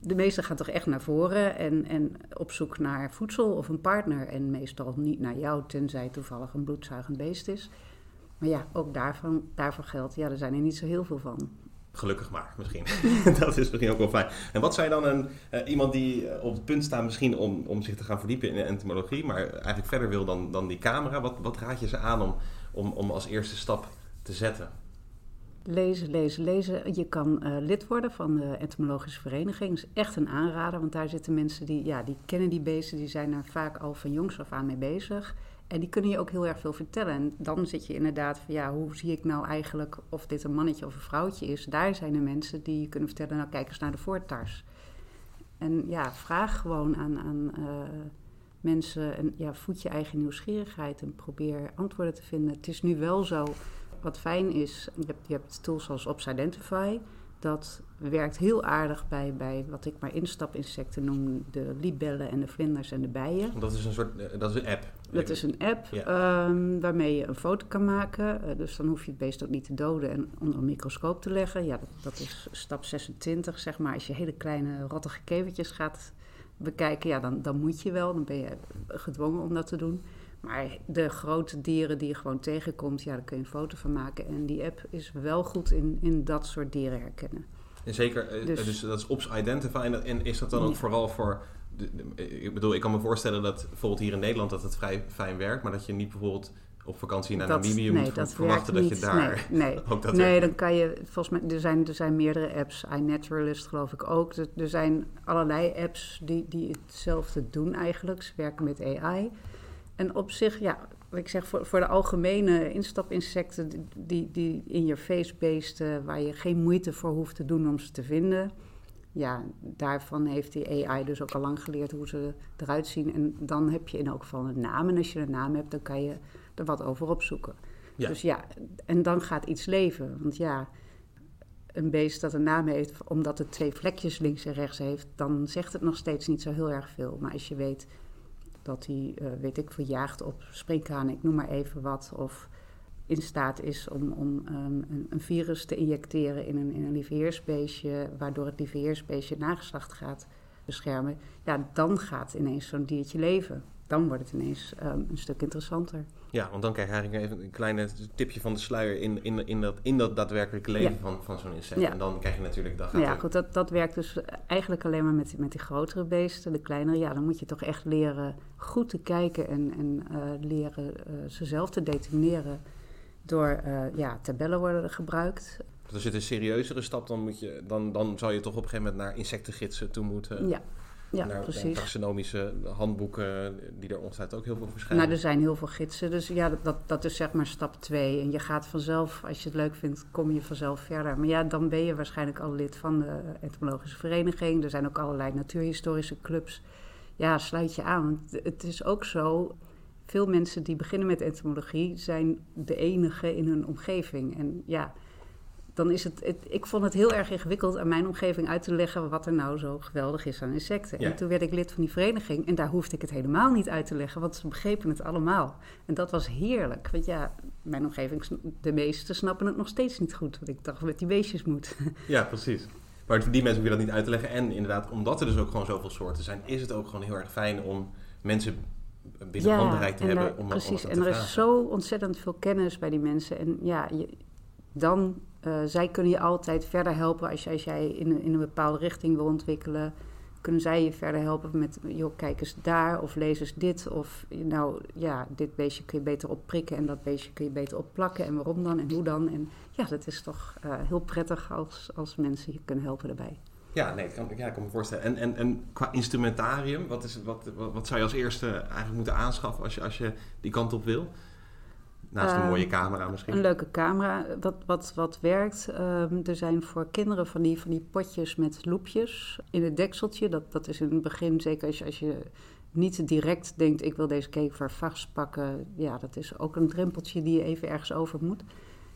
de meeste gaan toch echt naar voren en, en op zoek naar voedsel of een partner. En meestal niet naar jou, tenzij toevallig een bloedzuigend beest is. Maar ja, ook daarvan, daarvoor geldt, ja, er zijn er niet zo heel veel van. Gelukkig maar, misschien. dat is misschien ook wel fijn. En wat zou je dan een, eh, iemand die eh, op het punt staat misschien om, om zich te gaan verdiepen in de entomologie, maar eigenlijk verder wil dan, dan die camera, wat, wat raad je ze aan om, om, om als eerste stap te zetten? Lezen, lezen, lezen. Je kan eh, lid worden van de entomologische vereniging. Dat is echt een aanrader, want daar zitten mensen die, ja, die kennen die beesten. Die zijn er vaak al van jongs af aan mee bezig. En die kunnen je ook heel erg veel vertellen. En dan zit je inderdaad van, ja, hoe zie ik nou eigenlijk of dit een mannetje of een vrouwtje is? Daar zijn er mensen die je kunnen vertellen, nou kijk eens naar de voortars. En ja, vraag gewoon aan, aan eh, mensen en ja, voed je eigen nieuwsgierigheid en probeer antwoorden te vinden. Het is nu wel zo, wat fijn is, je hebt, je hebt tools zoals Opsidentify. Dat werkt heel aardig bij, bij wat ik maar instapinsecten noem, de libellen en de vlinders en de bijen. Dat is een soort, eh, dat is een app. Dat is een app Ja. ehm, waarmee je een foto kan maken. Eh, dus dan hoef je het beest ook niet te doden en onder een microscoop te leggen. Ja, dat, dat is stap 26, zeg maar. Als je hele kleine rottige kevertjes gaat bekijken, ja, dan, dan moet je wel. Dan ben je gedwongen om dat te doen. Maar de grote dieren die je gewoon tegenkomt, ja, daar kun je een foto van maken. En die app is wel goed in, in dat soort dieren herkennen. En zeker, eh, Dus- dus, dat is Ops Identify. En, is dat dan ook Ja. vooral voor... De, de- ik bedoel, ik kan me voorstellen dat bijvoorbeeld hier in Nederland dat het vrij fijn werkt, maar dat je niet bijvoorbeeld op vakantie naar Dat- Namibië nee, moet dat verwachten dat je niet. daar Nee, nee. ook dat nee, dan kan je volgens mij. Er zijn, er zijn meerdere apps. iNaturalist geloof ik ook. Er, er zijn allerlei apps die, die hetzelfde doen eigenlijk. Ze werken met AI. En op zich, ja, wat ik zeg, voor, voor de algemene instapinsecten die, die in je face beesten, waar je geen moeite voor hoeft te doen om ze te vinden. Ja, daarvan heeft die AI dus ook al lang geleerd hoe ze eruit zien. En dan heb je in elk geval een naam. En als je een naam hebt, dan kan je er wat over opzoeken. Ja. Dus ja, en dan gaat iets leven. Want ja, een beest dat een naam heeft omdat het twee vlekjes links en rechts heeft, dan zegt het nog steeds niet zo heel erg veel. Maar als je weet dat hij, eh, weet ik, verjaagd op springkanen, ik noem maar even wat, of in staat is om, om ehm, een, een virus te injecteren in een, in een lieveheersbeestje, waardoor het lieveheersbeestje nageslacht gaat beschermen, ja, dan gaat ineens zo'n diertje leven. Dan wordt het ineens ehm, een stuk interessanter. Ja, want dan krijg je eigenlijk even een kleine tipje van de sluier in, in, in, dat, in dat daadwerkelijke leven Ja. van, van zo'n insect. Ja. En dan krijg je natuurlijk... Dan gaat ja, er- goed, dat, dat werkt dus eigenlijk alleen maar met, met die grotere beesten. De kleinere, ja, dan moet je toch echt leren goed te kijken en, en eh, leren eh, ze zelf te determineren. Door, eh, ja, tabellen worden er gebruikt. Dus als je het een serieuzere stap, dan, moet je, dan, dan zou je toch op een gegeven moment naar insectengidsen toe moeten. Ja, ja naar, precies. Taxonomische handboeken, die er ongetwijfeld ook heel veel verschijnen. Nou, er zijn heel veel gidsen, dus ja, dat, dat, dat is zeg maar stap twee. En je gaat vanzelf, als je het leuk vindt, kom je vanzelf verder. Maar ja, dan ben je waarschijnlijk al lid van de entomologische vereniging. Er zijn ook allerlei natuurhistorische clubs. Ja, sluit je aan. Want het is ook zo, veel mensen die beginnen met entomologie zijn de enige in hun omgeving. En ja, dan is het, het- ik vond het heel erg ingewikkeld aan mijn omgeving uit te leggen wat er nou zo geweldig is aan insecten. Ja. En toen werd ik lid van die vereniging en daar hoefde ik het helemaal niet uit te leggen, want ze begrepen het allemaal. En dat was heerlijk, want ja, mijn omgeving, de meesten snappen het nog steeds niet goed, wat ik dacht met die beestjes moet. Ja, precies. Maar voor die mensen hoef je dat niet uit te leggen. En inderdaad, omdat er dus ook gewoon zoveel soorten zijn, is het ook gewoon heel erg fijn om mensen binnen handbereik te en hebben. daar- om, precies. om dat en er vragen. is zo ontzettend veel kennis bij die mensen. En ja, je, dan, eh, zij kunnen je altijd verder helpen als, als jij in, een- in een bepaalde richting wil ontwikkelen. Kunnen zij je verder helpen met, joh, kijk eens daar of lees eens dit. Of nou, ja, dit beestje kun je beter opprikken en dat beestje kun je beter opplakken. En waarom dan en hoe dan. En ja, dat is toch eh, heel prettig als, als mensen je kunnen helpen daarbij. Ja, nee, ik kan, ja, ik kan me voorstellen. En, en, en qua instrumentarium, wat, is, wat, wat zou je als eerste eigenlijk moeten aanschaffen als je, als je die kant op wil? Naast een mooie camera misschien. Een leuke camera, wat, wat, wat werkt. Ehm, er zijn voor kinderen van die, van die potjes met loepjes in het dekseltje. Dat, dat is in het begin, zeker als je, als je niet direct denkt... ik wil deze kever vastpakken. Ja, dat is ook een drempeltje die je even ergens over moet.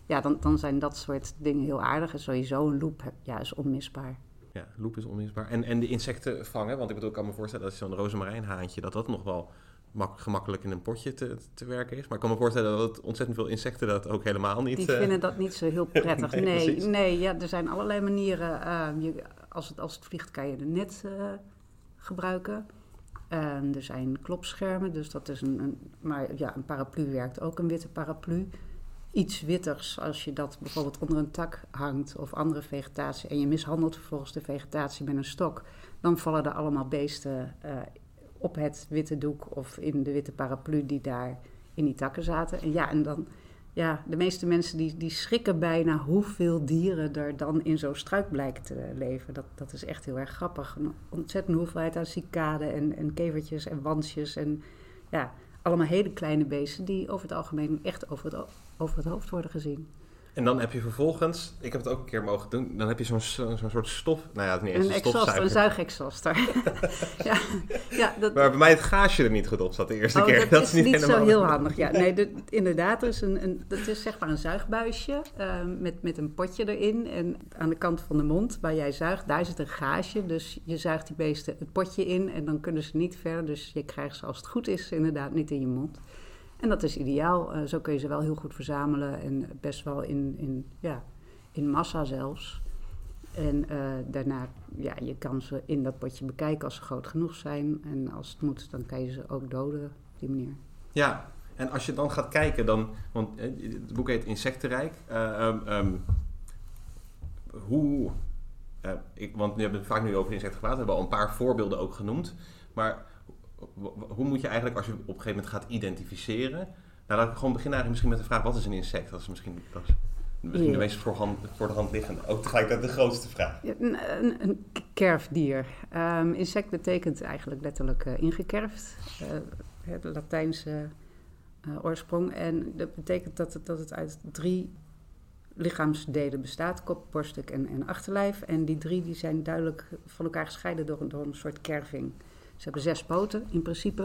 Ja, dan, dan zijn dat soort dingen heel aardig. En sowieso een loep ja, is onmisbaar. Ja, loop is onmisbaar. En, en de insecten vangen, want ik bedoel, ik kan me voorstellen dat zo'n rozemarijnhaantje, dat dat nog wel mak- gemakkelijk in een potje te, te werken is. Maar ik kan me voorstellen dat ontzettend veel insecten dat ook helemaal niet... Die eh, vinden dat niet zo heel prettig. Nee, nee, ja, er zijn allerlei manieren. Ehm, je, als, het, als het vliegt kan je de net eh, gebruiken. Ehm, er zijn klopschermen, dus dat is een, een... Maar ja, een paraplu werkt ook, een witte paraplu. Iets witters als je dat bijvoorbeeld onder een tak hangt of andere vegetatie... en je mishandelt vervolgens de vegetatie met een stok... dan vallen er allemaal beesten eh, op het witte doek of in de witte paraplu die daar in die takken zaten. En ja, en dan ja, de meeste mensen die, die schrikken bijna hoeveel dieren er dan in zo'n struik blijken te leven. Dat, dat is echt heel erg grappig. Een ontzettende hoeveelheid aan cicaden en, en kevertjes en wansjes. En ja, allemaal hele kleine beesten die over het algemeen echt over het, over het hoofd worden gezien. En dan heb je vervolgens, ik heb het ook een keer mogen doen, dan heb je zo'n soort stof, nou ja, het is niet eens Een een exhaust, een zuigexhauster. ja, ja, dat, Maar bij mij het gaasje er niet goed op zat de eerste Oh, keer. Dat, is niet, helemaal zo heel handig. Ja, nee, dat- inderdaad, er is een, een, dat is zeg maar een zuigbuisje eh, met, met een potje erin. En aan de kant van de mond waar jij zuigt, daar zit een gaasje. Dus je zuigt die beesten het potje in en dan kunnen ze niet verder. Dus je krijgt ze als het goed is inderdaad niet in je mond. En dat is ideaal. Eh, zo kun je ze wel heel goed verzamelen en best wel in, in, ja, in massa zelfs. En eh, daarna, ja, je kan ze in dat potje bekijken als ze groot genoeg zijn. En als het moet, dan kan je ze ook doden op die manier. Ja, en als je dan gaat kijken, dan, want eh, het boek heet Insectenrijk. Eh, ehm, ehm, hoe, ik, want we hebben vaak nu over insecten gepraat, we hebben al een paar voorbeelden ook genoemd. Maar hoe moet je eigenlijk, als je op een gegeven moment gaat identificeren... Nou, laat ik gewoon beginnen eigenlijk misschien met de vraag, wat is een insect? Dat is misschien, dat is misschien Ja. de meest voor, hand, voor de hand liggende. Ook tegelijkertijd de grootste vraag. Ja, Een, een, een kerfdier. Ehm, insect betekent eigenlijk letterlijk eh, ingekerfd. Eh, het Latijnse eh, oorsprong. En dat betekent dat het, dat het uit drie lichaamsdelen bestaat. Kop, borststuk en, en achterlijf. En die drie die zijn duidelijk van elkaar gescheiden door, door een soort kerving. Ze hebben zes poten in principe.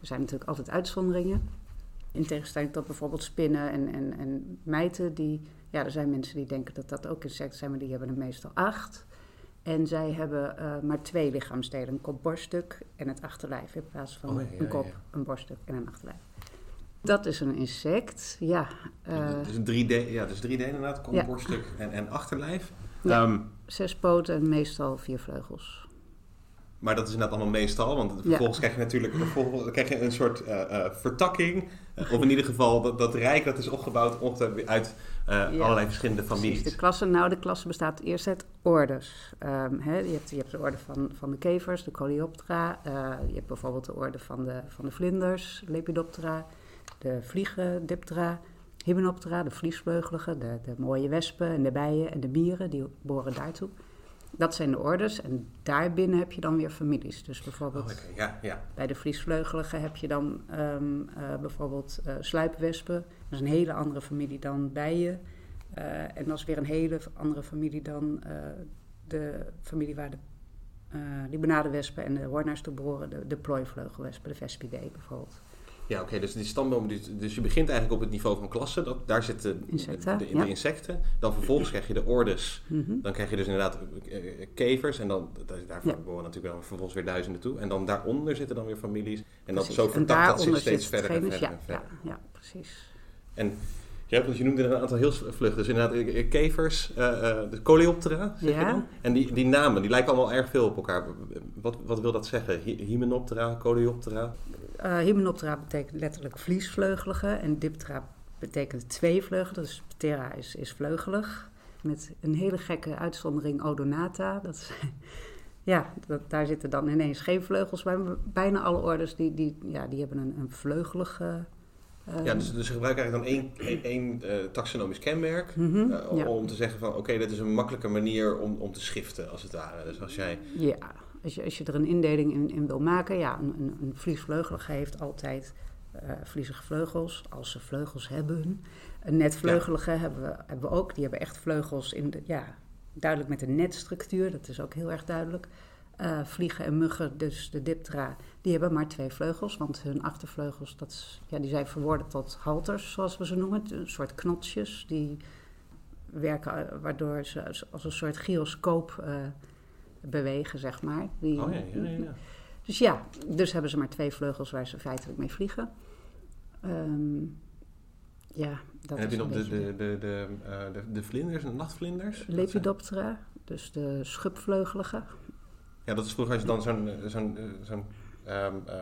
Er zijn natuurlijk altijd uitzonderingen. In tegenstelling tot bijvoorbeeld spinnen en, en, en mijten, die, ja, er zijn mensen die denken dat dat ook insecten zijn, maar die hebben er meestal acht. En zij hebben uh, maar twee lichaamsdelen, een kop-borststuk en het achterlijf, in plaats van Oh, ja, een kop, ja. een borststuk en een achterlijf. Dat is een insect, ja. eh, dus, drie d ja, dus drie d inderdaad, kop, Ja. borststuk en, en achterlijf. Ehm, zes poten en meestal vier vleugels. Maar dat is inderdaad allemaal meestal, want vervolgens krijg je natuurlijk vervolgens krijg je een soort eh, eh, vertakking. Eh, of in ieder geval, dat, dat rijk dat is opgebouwd uit Ja, allerlei verschillende Precies, families. de klasse, nou, de klasse bestaat eerst uit ordes. Ehm, hè, je, hebt, je hebt de orde van, van de kevers, de Coleoptera. Je hebt bijvoorbeeld de orde van de, van de vlinders, Lepidoptera. De vliegen, Diptera. Hymenoptera, de vliesvleugeligen. De, de mooie wespen en de bijen en de mieren, die behoren daartoe. Dat zijn de ordes en daarbinnen heb je dan weer families. Dus bijvoorbeeld Oh, ja, ja. bij de vliesvleugeligen heb je dan ehm, eh, bijvoorbeeld eh, sluipwespen. Dat is een hele andere familie dan bijen. Eh, en dat is weer een hele andere familie dan de familie waar de limonadewespen en de hoornaars toe behoren. De, de plooivleugelwespen, de Vespidae bijvoorbeeld. Ja, oké, dus die stamboom, dus, dus je begint eigenlijk op het niveau van klassen. Dat, daar zitten Insecten, de, de, ja. insecten. Dan vervolgens krijg je de ordes. Mhm. Dan krijg je dus inderdaad eh, eh, kevers. En dan, daar- daarvoor Ja. behoren natuurlijk wel vervolgens weer duizenden toe. En dan daaronder zitten dan weer families. En Precies. zo En vertakt dat zich steeds verder en verder en ja, verder. ja, ja, precies. En ja, want je noemde er een aantal heel vlug. Dus inderdaad eh, kevers, de Coleoptera, zeg je dan? En die, die namen, die lijken allemaal erg veel op elkaar. Wat, wat wil dat zeggen? Hy- Hymenoptera, Coleoptera? Eh Hymenoptera betekent letterlijk vliesvleugelige en Diptera betekent tweevleugelig. Dus Ptera is, is vleugelig. Met een hele gekke uitzondering Odonata. Dat is, ja, dat, daar zitten dan ineens geen vleugels bij. maar Bijna alle orders die, die, ja, die hebben een, een vleugelige... eh, Ja, dus, dus ze gebruiken eigenlijk dan één, één, eh, taxonomisch kenmerk. mhm, ja. Om te zeggen van oké, dit is een makkelijke manier om, om te schiften als het ware. Dus als jij. Ja, als je, als je er een indeling in, in wil maken, ja, een, een, een vliesvleugelige heeft altijd eh vliezige vleugels, als ze vleugels hebben. Een netvleugelige hebben, we, hebben we ook, die hebben echt vleugels in de, ja, duidelijk met een netstructuur, dat is ook heel erg duidelijk. Eh, vliegen en muggen, dus de diptera, die hebben maar twee vleugels, want hun achtervleugels, dat is, ja, die zijn verworden tot halters, zoals we ze noemen, een soort knotsjes, die werken eh, waardoor ze als- een soort gyroscoop bewegen, zeg maar. Die, Oh ja, ja, ja. Dus ja, dus hebben ze maar twee vleugels waar ze feitelijk mee vliegen. Ehm, ja, dat en heb is je nog de, de, de, de, eh, de, de vlinders, de nachtvlinders? Lepidoptera, dus de schubvleugelige. Ja, dat is vroeger als je dan zo'n eh, zo'n eh, zo'n ehm, eh,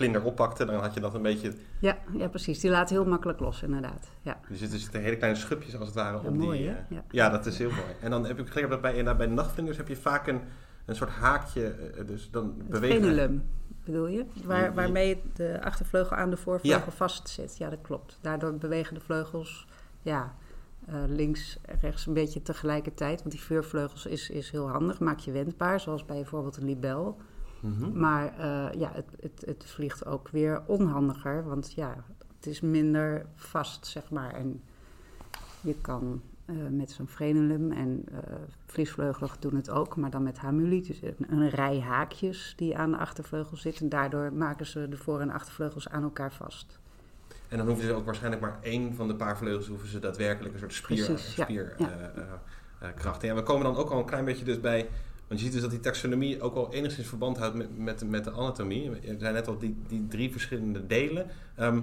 vlinder oppakte, dan had je dat een beetje... Ja, ja, precies. Die laten heel makkelijk los, inderdaad. Ja, Er zitten, hele kleine schubjes als het ware Ja, op mooi, die... eh, Ja. ja, dat is heel mooi. En dan heb ik begrepen dat bij, bij de nachtvlinders heb je vaak een, een soort haakje, eh, dus dan het bewegen... bedoel je? Waar, waarmee de achtervleugel aan de voorvleugel vast zit. Ja, dat klopt. Daardoor bewegen de vleugels ja, eh, links en rechts een beetje tegelijkertijd. Want die vuurvleugels is, is heel handig, maak je wendbaar, zoals bij bijvoorbeeld een libel. Mhm. Maar eh, ja, het, het, het vliegt ook weer onhandiger, want ja, het is minder vast, zeg maar. En je kan eh, met zo'n frenulum en eh vliesvleugelig doen het ook, maar dan met hamuli, dus een, een rij haakjes die aan de achtervleugel zitten. Daardoor maken ze de voor- en achtervleugels aan elkaar vast. En dan hoeven ze ook waarschijnlijk maar één van de paar vleugels hoeven ze daadwerkelijk een soort spier, Precies, ja, spier. Ja, we komen dan ook al een klein beetje dus bij. Want je ziet dus dat die taxonomie ook wel enigszins verband houdt met, met, met de anatomie. Je zei net al die, die drie verschillende delen. Ehm,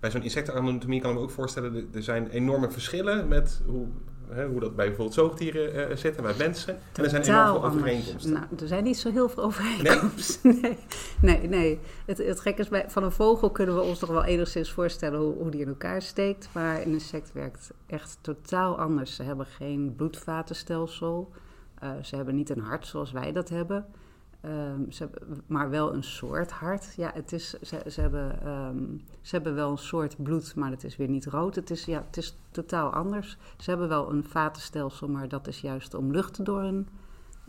bij zo'n insectenanatomie kan ik me ook voorstellen, er- er zijn enorme verschillen met hoe, hè, hoe dat bij bijvoorbeeld zoogdieren eh, zit en bij mensen. En er zijn enorm veel overeenkomsten. Nou, er zijn niet zo heel veel overeenkomsten. Nee, nee. nee. Het, het gekke is, bij, van een vogel kunnen we ons toch wel enigszins voorstellen hoe, hoe die in elkaar steekt. Maar een insect werkt echt totaal anders. Ze hebben geen bloedvatenstelsel. Eh, ze hebben niet een hart zoals wij dat hebben. Ehm, ze hebben maar wel een soort hart. Ja, het is, ze, ze, hebben, ehm, ze hebben wel een soort bloed, maar het is weer niet rood. Het is, ja, het is totaal anders. Ze hebben wel een vatenstelsel, maar dat is juist om lucht door hun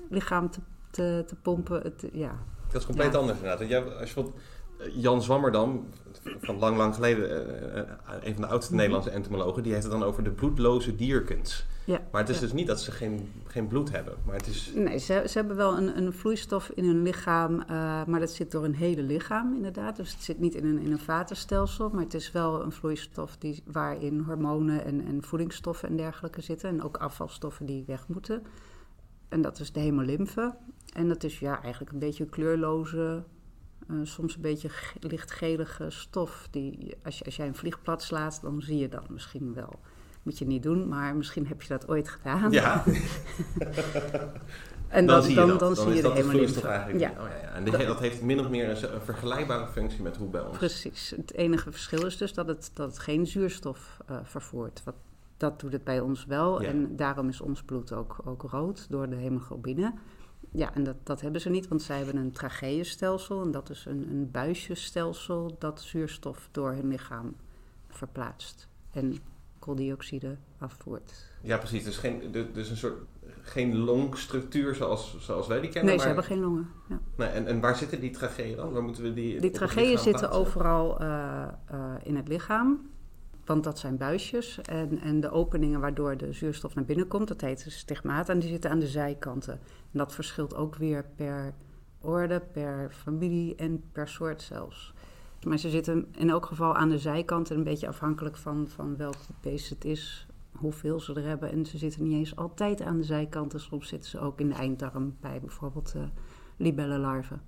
lichaam te, te, te pompen. Het, ja. Dat is compleet Ja. anders inderdaad. Jij- als je bijvoorbeeld Jan Zwammerdam, van lang, lang geleden, uh, een van de oudste Nederlandse entomologen, die heeft het dan over de bloedloze dierkens. Ja, maar het is dus niet dat ze geen, geen bloed hebben. Maar het is... Nee, ze, ze hebben wel een, een vloeistof in hun lichaam, uh, maar dat zit door een hele lichaam inderdaad. Dus het zit niet in een, in een vatenstelsel, maar het is wel een vloeistof die, waarin hormonen en, en voedingsstoffen en dergelijke zitten. En ook afvalstoffen die weg moeten. En dat is de hemolymfe. En dat is ja, eigenlijk een beetje een kleurloze, uh, soms een beetje lichtgelige stof. Die, als, je, als jij een vlieg plat slaat, dan zie je dat misschien wel. Moet je niet doen, maar misschien heb je dat ooit gedaan. Ja. en dan, zie je, dan, dan, zie je hemolymfe. Eigenlijk. Ja. Oh, ja, ja. En dat, dat heeft min of meer een, een, vergelijkbare functie met hoe bij ons. Precies. Het enige verschil is dus dat het, dat het geen zuurstof uh, vervoert. Wat, dat doet het bij ons wel. En daarom is ons bloed ook, ook rood door de hemoglobine. Ja, en dat, dat hebben ze niet, want zij hebben een tracheeënstelsel. En dat is een, een buisjesstelsel dat zuurstof door hun lichaam verplaatst. En kooldioxide afvoert. Ja, precies. Dus, geen, dus een soort geen longstructuur zoals, zoals wij die kennen. Nee, ze hebben geen longen. Ja. Nee, en, en waar zitten die tracheeën dan? Waar moeten we die? Die tracheeën zitten overal uh, uh, in het lichaam. Want dat zijn buisjes en, en de openingen waardoor de zuurstof naar binnen komt, dat heet stigmata, en die zitten aan de zijkanten. En dat verschilt ook weer per orde, per familie en per soort zelfs. Maar ze zitten in elk geval aan de zijkanten, een beetje afhankelijk van, van welk beest het is, hoeveel ze er hebben. En ze zitten niet eens altijd aan de zijkanten, soms zitten ze ook in de einddarm bij bijvoorbeeld uh, libellenlarven.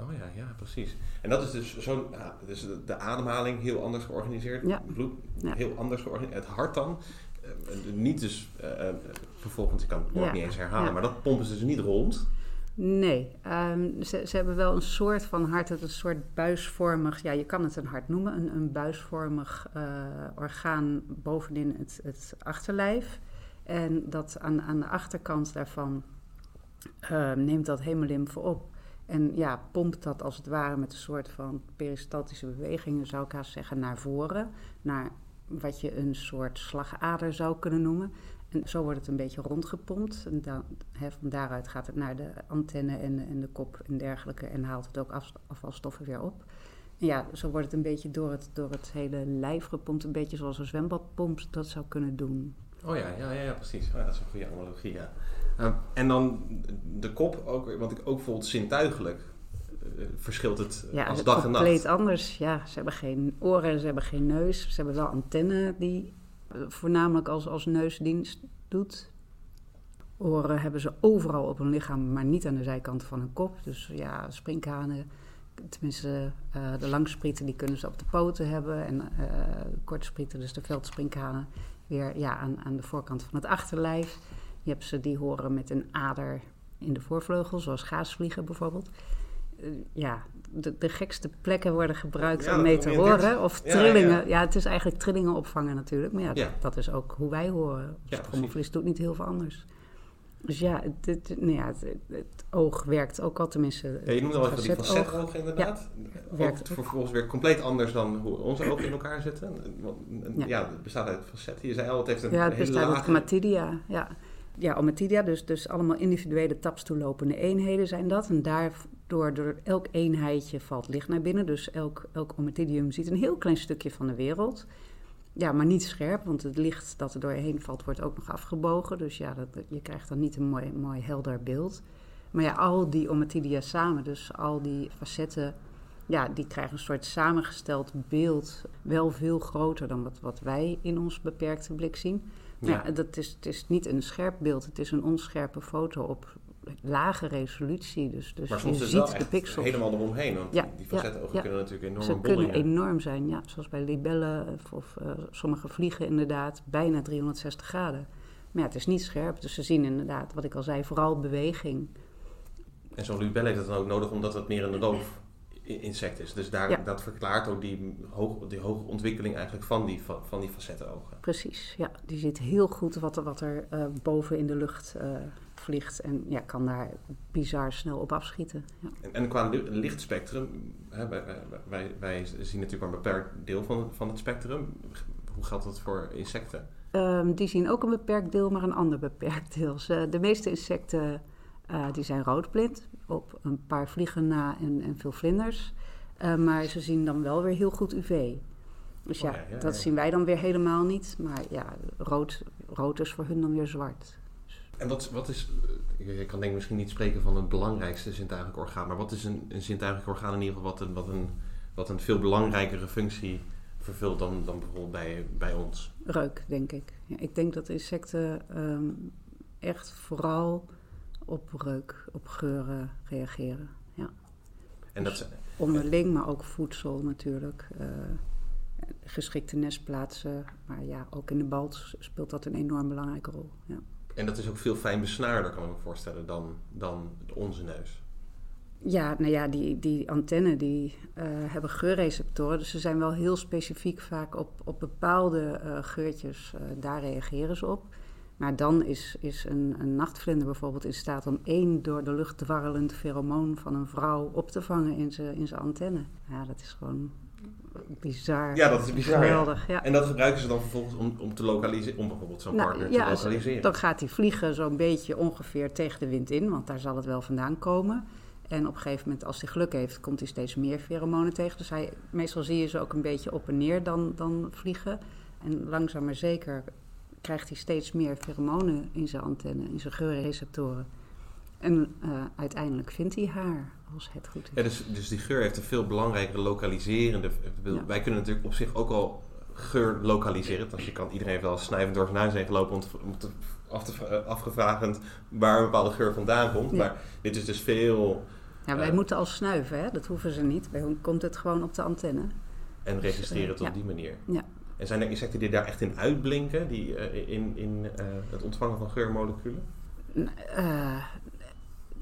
Oh ja, ja, precies. En dat is dus zo, ja, dus de, ademhaling heel anders georganiseerd, ja. bloed heel anders georganiseerd, het hart dan. Uh, niet dus, uh, vervolgens, ik kan het woord niet eens herhalen, maar dat pompen ze dus niet rond. Nee, um, ze, ze, hebben wel een soort van hart, het een soort buisvormig, ja, je kan het een hart noemen, een, een buisvormig uh, orgaan bovenin het, het, achterlijf. En dat aan, aan de achterkant daarvan uh, neemt dat hemolymfe op. En ja, pompt dat als het ware met een soort van peristaltische bewegingen, zou ik haast zeggen, naar voren. Naar wat je een soort slagader zou kunnen noemen. En zo wordt het een beetje rondgepompt. En dan, van daaruit gaat het naar de antenne en, en de kop en dergelijke. En haalt het ook af, afvalstoffen weer op. En ja, zo wordt het een beetje door het, door het hele lijf gepompt. Een beetje zoals een zwembadpomp dat zou kunnen doen. Oh ja, ja, ja, precies. Oh, dat is een goede analogie, ja. Uh, en dan de kop ook, want ik ook bijvoorbeeld zintuigelijk uh, verschilt het ja, als dag en nacht. compleet anders. Ja, ze hebben geen oren, ze hebben geen neus. Ze hebben wel antennen die voornamelijk als, als neusdienst doet. Oren hebben ze overal op hun lichaam, maar niet aan de zijkanten van hun kop. Dus ja, sprinkhanen, tenminste uh, de langsprieten, die kunnen ze op de poten hebben. En uh, korte sprieten, dus de veldsprinkhanen, weer ja, aan, aan de voorkant van het achterlijf. Je hebt ze die horen met een ader in de voorvleugel, zoals gaasvliegen bijvoorbeeld. Uh, ja, de, de, gekste plekken worden gebruikt om mee te horen. Of trillingen. Ja, ja, het is eigenlijk trillingen opvangen natuurlijk. Maar ja, dat, is ook hoe wij horen. Trommelvlies doet niet heel veel anders. Dus ja, het, nou ja, het, oog werkt ook al tenminste. Ja, je noemde al even die facetoog inderdaad. Ja, werkt ook vervolgens weer compleet anders dan hoe onze ogen in elkaar zitten. Ja, het bestaat uit facetten. Je zei al, het heeft een Ja, het bestaat uit chlamatidia. Ja, ja omatidia, dus, dus allemaal individuele tapstoelopende eenheden zijn dat. En daardoor, door elk eenheidje valt licht naar binnen. Dus elk, elk omatidium ziet een heel klein stukje van de wereld. Ja, maar niet scherp, want het licht dat er doorheen valt wordt ook nog afgebogen. Dus ja, dat, je krijgt dan niet een mooi, mooi helder beeld. Maar ja, al die omatidia samen, dus al die facetten, ja, die krijgen een soort samengesteld beeld. Wel veel groter dan wat, wat wij in ons beperkte blik zien. Ja. ja, dat is, het is niet een scherp beeld, het is een onscherpe foto op lage resolutie. Dus, dus maar soms je is ziet de pixels. helemaal eromheen, want ja, die facetogen ja, kunnen natuurlijk enorm Ze bollingen. kunnen enorm zijn, ja. Zoals bij libellen of, of uh, sommige vliegen inderdaad bijna 360 graden. Maar ja, het is niet scherp, dus ze zien inderdaad, wat ik al zei, vooral beweging. En zo'n libelle heeft het dan ook nodig omdat het meer een loof insect is. Dus daar, Ja. dat verklaart ook die, hoog, die hoge ontwikkeling eigenlijk van die, van, die facettenogen. Precies, ja. Die ziet heel goed wat er, wat er eh, boven in de lucht eh, vliegt. En ja, kan daar bizar snel op afschieten. Ja. En, en qua li- lichtspectrum, hè, wij, wij, zien natuurlijk maar een beperkt deel van, van het spectrum. Hoe geldt dat voor insecten? Ehm, die zien ook een beperkt deel, maar een ander beperkt deel. Ze- de meeste insecten eh, die zijn roodblind, op een paar vliegen na en, en veel vlinders. Uh, maar ze zien dan wel weer heel goed UV. Dus ja, Oh ja, ja, dat ja. zien wij dan weer helemaal niet. Maar ja, rood, rood is voor hun dan weer zwart. En wat, wat is, eh, je kan denk ik misschien niet spreken van het belangrijkste zintuigelijk orgaan, maar wat is een, een zintuigelijk orgaan in ieder geval wat een, wat een, wat een veel belangrijkere functie vervult dan, dan bijvoorbeeld bij, bij ons? Reuk, denk ik. Ja, ik denk dat insecten ehm, echt vooral op reuk, op geuren reageren. Ja. En dat, Onderling, maar ook voedsel natuurlijk. eh, geschikte nestplaatsen. Maar ja, ook in de balt speelt dat een enorm belangrijke rol. Ja. En dat is ook veel fijn besnaarder, kan ik me voorstellen, dan, dan onze neus. Ja, nou ja, die, die antenne die eh, hebben geurreceptoren. Dus ze zijn wel heel specifiek vaak op, op bepaalde eh, geurtjes. eh, daar reageren ze op. Maar dan is, is een, een nachtvlinder bijvoorbeeld in staat om één door de lucht dwarrelend feromoon van een vrouw op te vangen in zijn in zijn antenne. Ja, dat is gewoon bizar. Ja, dat is bizar. ja. Geweldig, ja. En dat gebruiken ze dan vervolgens om, om te lokaliseren, om bijvoorbeeld zo'n Nou, partner ja, te lokaliseren. Dan gaat hij vliegen zo'n beetje ongeveer tegen de wind in, want daar zal het wel vandaan komen. En op een gegeven moment, als hij geluk heeft, komt hij steeds meer feromonen tegen. Dus hij, meestal zie je ze ook een beetje op en neer dan, dan vliegen. En langzaam maar zeker krijgt hij steeds meer feromonen in zijn antenne, in zijn geurreceptoren. En eh, uiteindelijk vindt hij haar, als het goed is. Ja, dus, dus die geur heeft een veel belangrijkere lokaliserende. Ja. Wij kunnen natuurlijk op zich ook al geur lokaliseren. Want je kan iedereen heeft wel snijvend door zijn huis heen gelopen om, te, om te, af te, eh, afgevragend waar een bepaalde geur vandaan komt. Ja. Maar dit is dus veel Ja, wij eh, moeten al snuiven, hè? dat hoeven ze niet. Bij komt het gewoon op de antenne. en registreren Dus, tot ja. die manier. Ja. En zijn er insecten die daar echt in uitblinken, die eh, in, in eh, het ontvangen van geurmoleculen? Eh,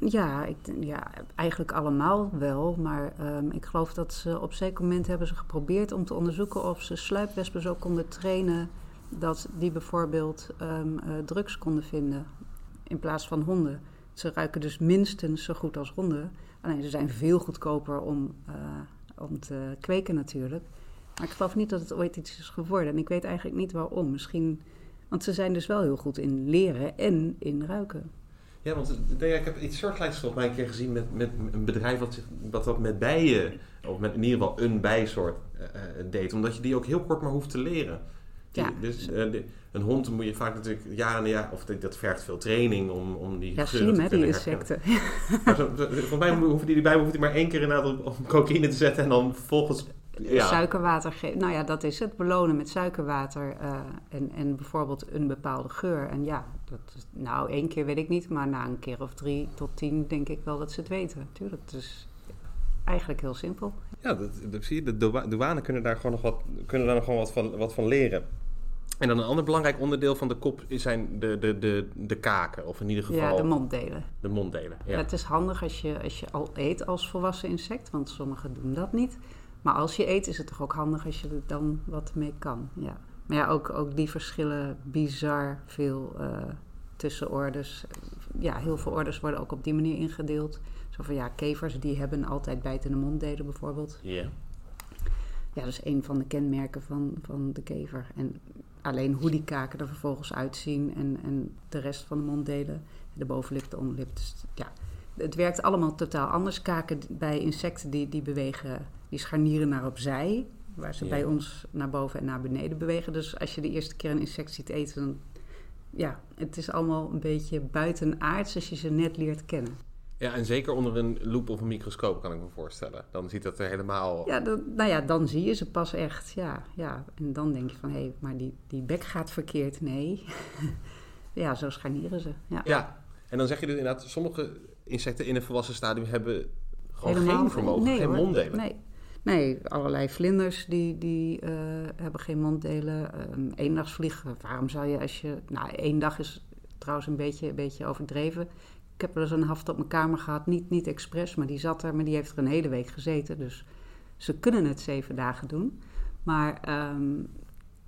ja, ik, ja, eigenlijk allemaal wel. Maar ehm, ik geloof dat ze op zeker moment hebben ze geprobeerd om te onderzoeken of ze sluipwespen zo konden trainen dat die bijvoorbeeld ehm, eh, drugs konden vinden in plaats van honden. Ze ruiken dus minstens zo goed als honden. Alleen ze zijn veel goedkoper om, eh, om te kweken natuurlijk. Maar ik geloof niet dat het ooit iets is geworden. En ik weet eigenlijk niet waarom. Misschien, want ze zijn dus wel heel goed in leren en in ruiken. Ja, want eh, ik heb iets soortgelijks volgens mij een keer gezien met, met een bedrijf wat, zich, wat dat met bijen, of met in ieder geval een bijsoort eh, eh, deed. Omdat je die ook heel kort maar hoeft te leren. Die- Ja. Dus de- een hond moet je vaak natuurlijk jaren en jaren, of dat- dat vergt veel training om, om die Ja, geuren te hè, die herkennen. insecten. Maar zo- zo- Volgens mij hoeven die, die bijen hoeven die maar één keer inderdaad op, op cocaïne te zetten en dan vervolgens... Ja, Suikerwater geven. Nou ja, dat is het. Belonen met suikerwater en, en bijvoorbeeld een bepaalde geur. En ja, dat, is- nou één keer weet ik niet, maar na een keer of drie tot tien denk ik wel dat ze het weten. Tuurlijk, het is eigenlijk heel simpel. Ja, dat, dat zie je. De doua- douane kunnen daar gewoon nog wat, kunnen daar nog gewoon wat van, wat van leren. En dan een ander belangrijk onderdeel van de kop is- zijn de, de, de, de kaken. Of in ieder geval Ja, de monddelen. de monddelen. Ja. Het is handig als je, als je al eet als volwassen insect, want sommigen doen dat niet. Maar als je eet is het toch ook handig als je er dan wat mee kan. Ja. Maar ja, ook, ook die verschillen bizar veel eh tussen orders. Ja, heel veel orders worden ook op die manier ingedeeld. Zo van ja, kevers die hebben altijd bijtende monddelen bijvoorbeeld. Ja. Ja, dat is een van de kenmerken van, van de kever. En alleen hoe die kaken er vervolgens uitzien en, en de rest van de monddelen, de bovenlip, de onderlip. Dus ja, het werkt allemaal totaal anders. Kaken bij insecten die, die bewegen, die scharnieren naar opzij, waar ze Ja. bij ons naar boven en naar beneden bewegen. Dus als je de eerste keer een insect ziet eten, dan ja, het is allemaal een beetje buitenaards als je ze net leert kennen. ja, en zeker onder een loep of een microscoop kan ik me voorstellen. Dan ziet dat er helemaal... Ja, dan, nou ja, dan zie je ze pas echt. Ja, ja. En dan denk je van, hé, hey, maar die, die bek gaat verkeerd. Nee. ja, zo scharnieren ze. Ja. Ja. En dan zeg je dus inderdaad, sommige insecten in een volwassen stadium hebben gewoon Helemaal geen vermogen, nee, geen monddelen. Nee. Nee, allerlei vlinders die, die eh, hebben geen monddelen. Ehm eendagsvliegen, waarom zou je als je... Nou, één dag is trouwens een beetje, een beetje overdreven. Ik heb wel eens een haft op mijn kamer gehad. Niet, niet expres, maar die zat er. Maar die heeft er een hele week gezeten. Dus ze kunnen het zeven dagen doen. Maar ehm,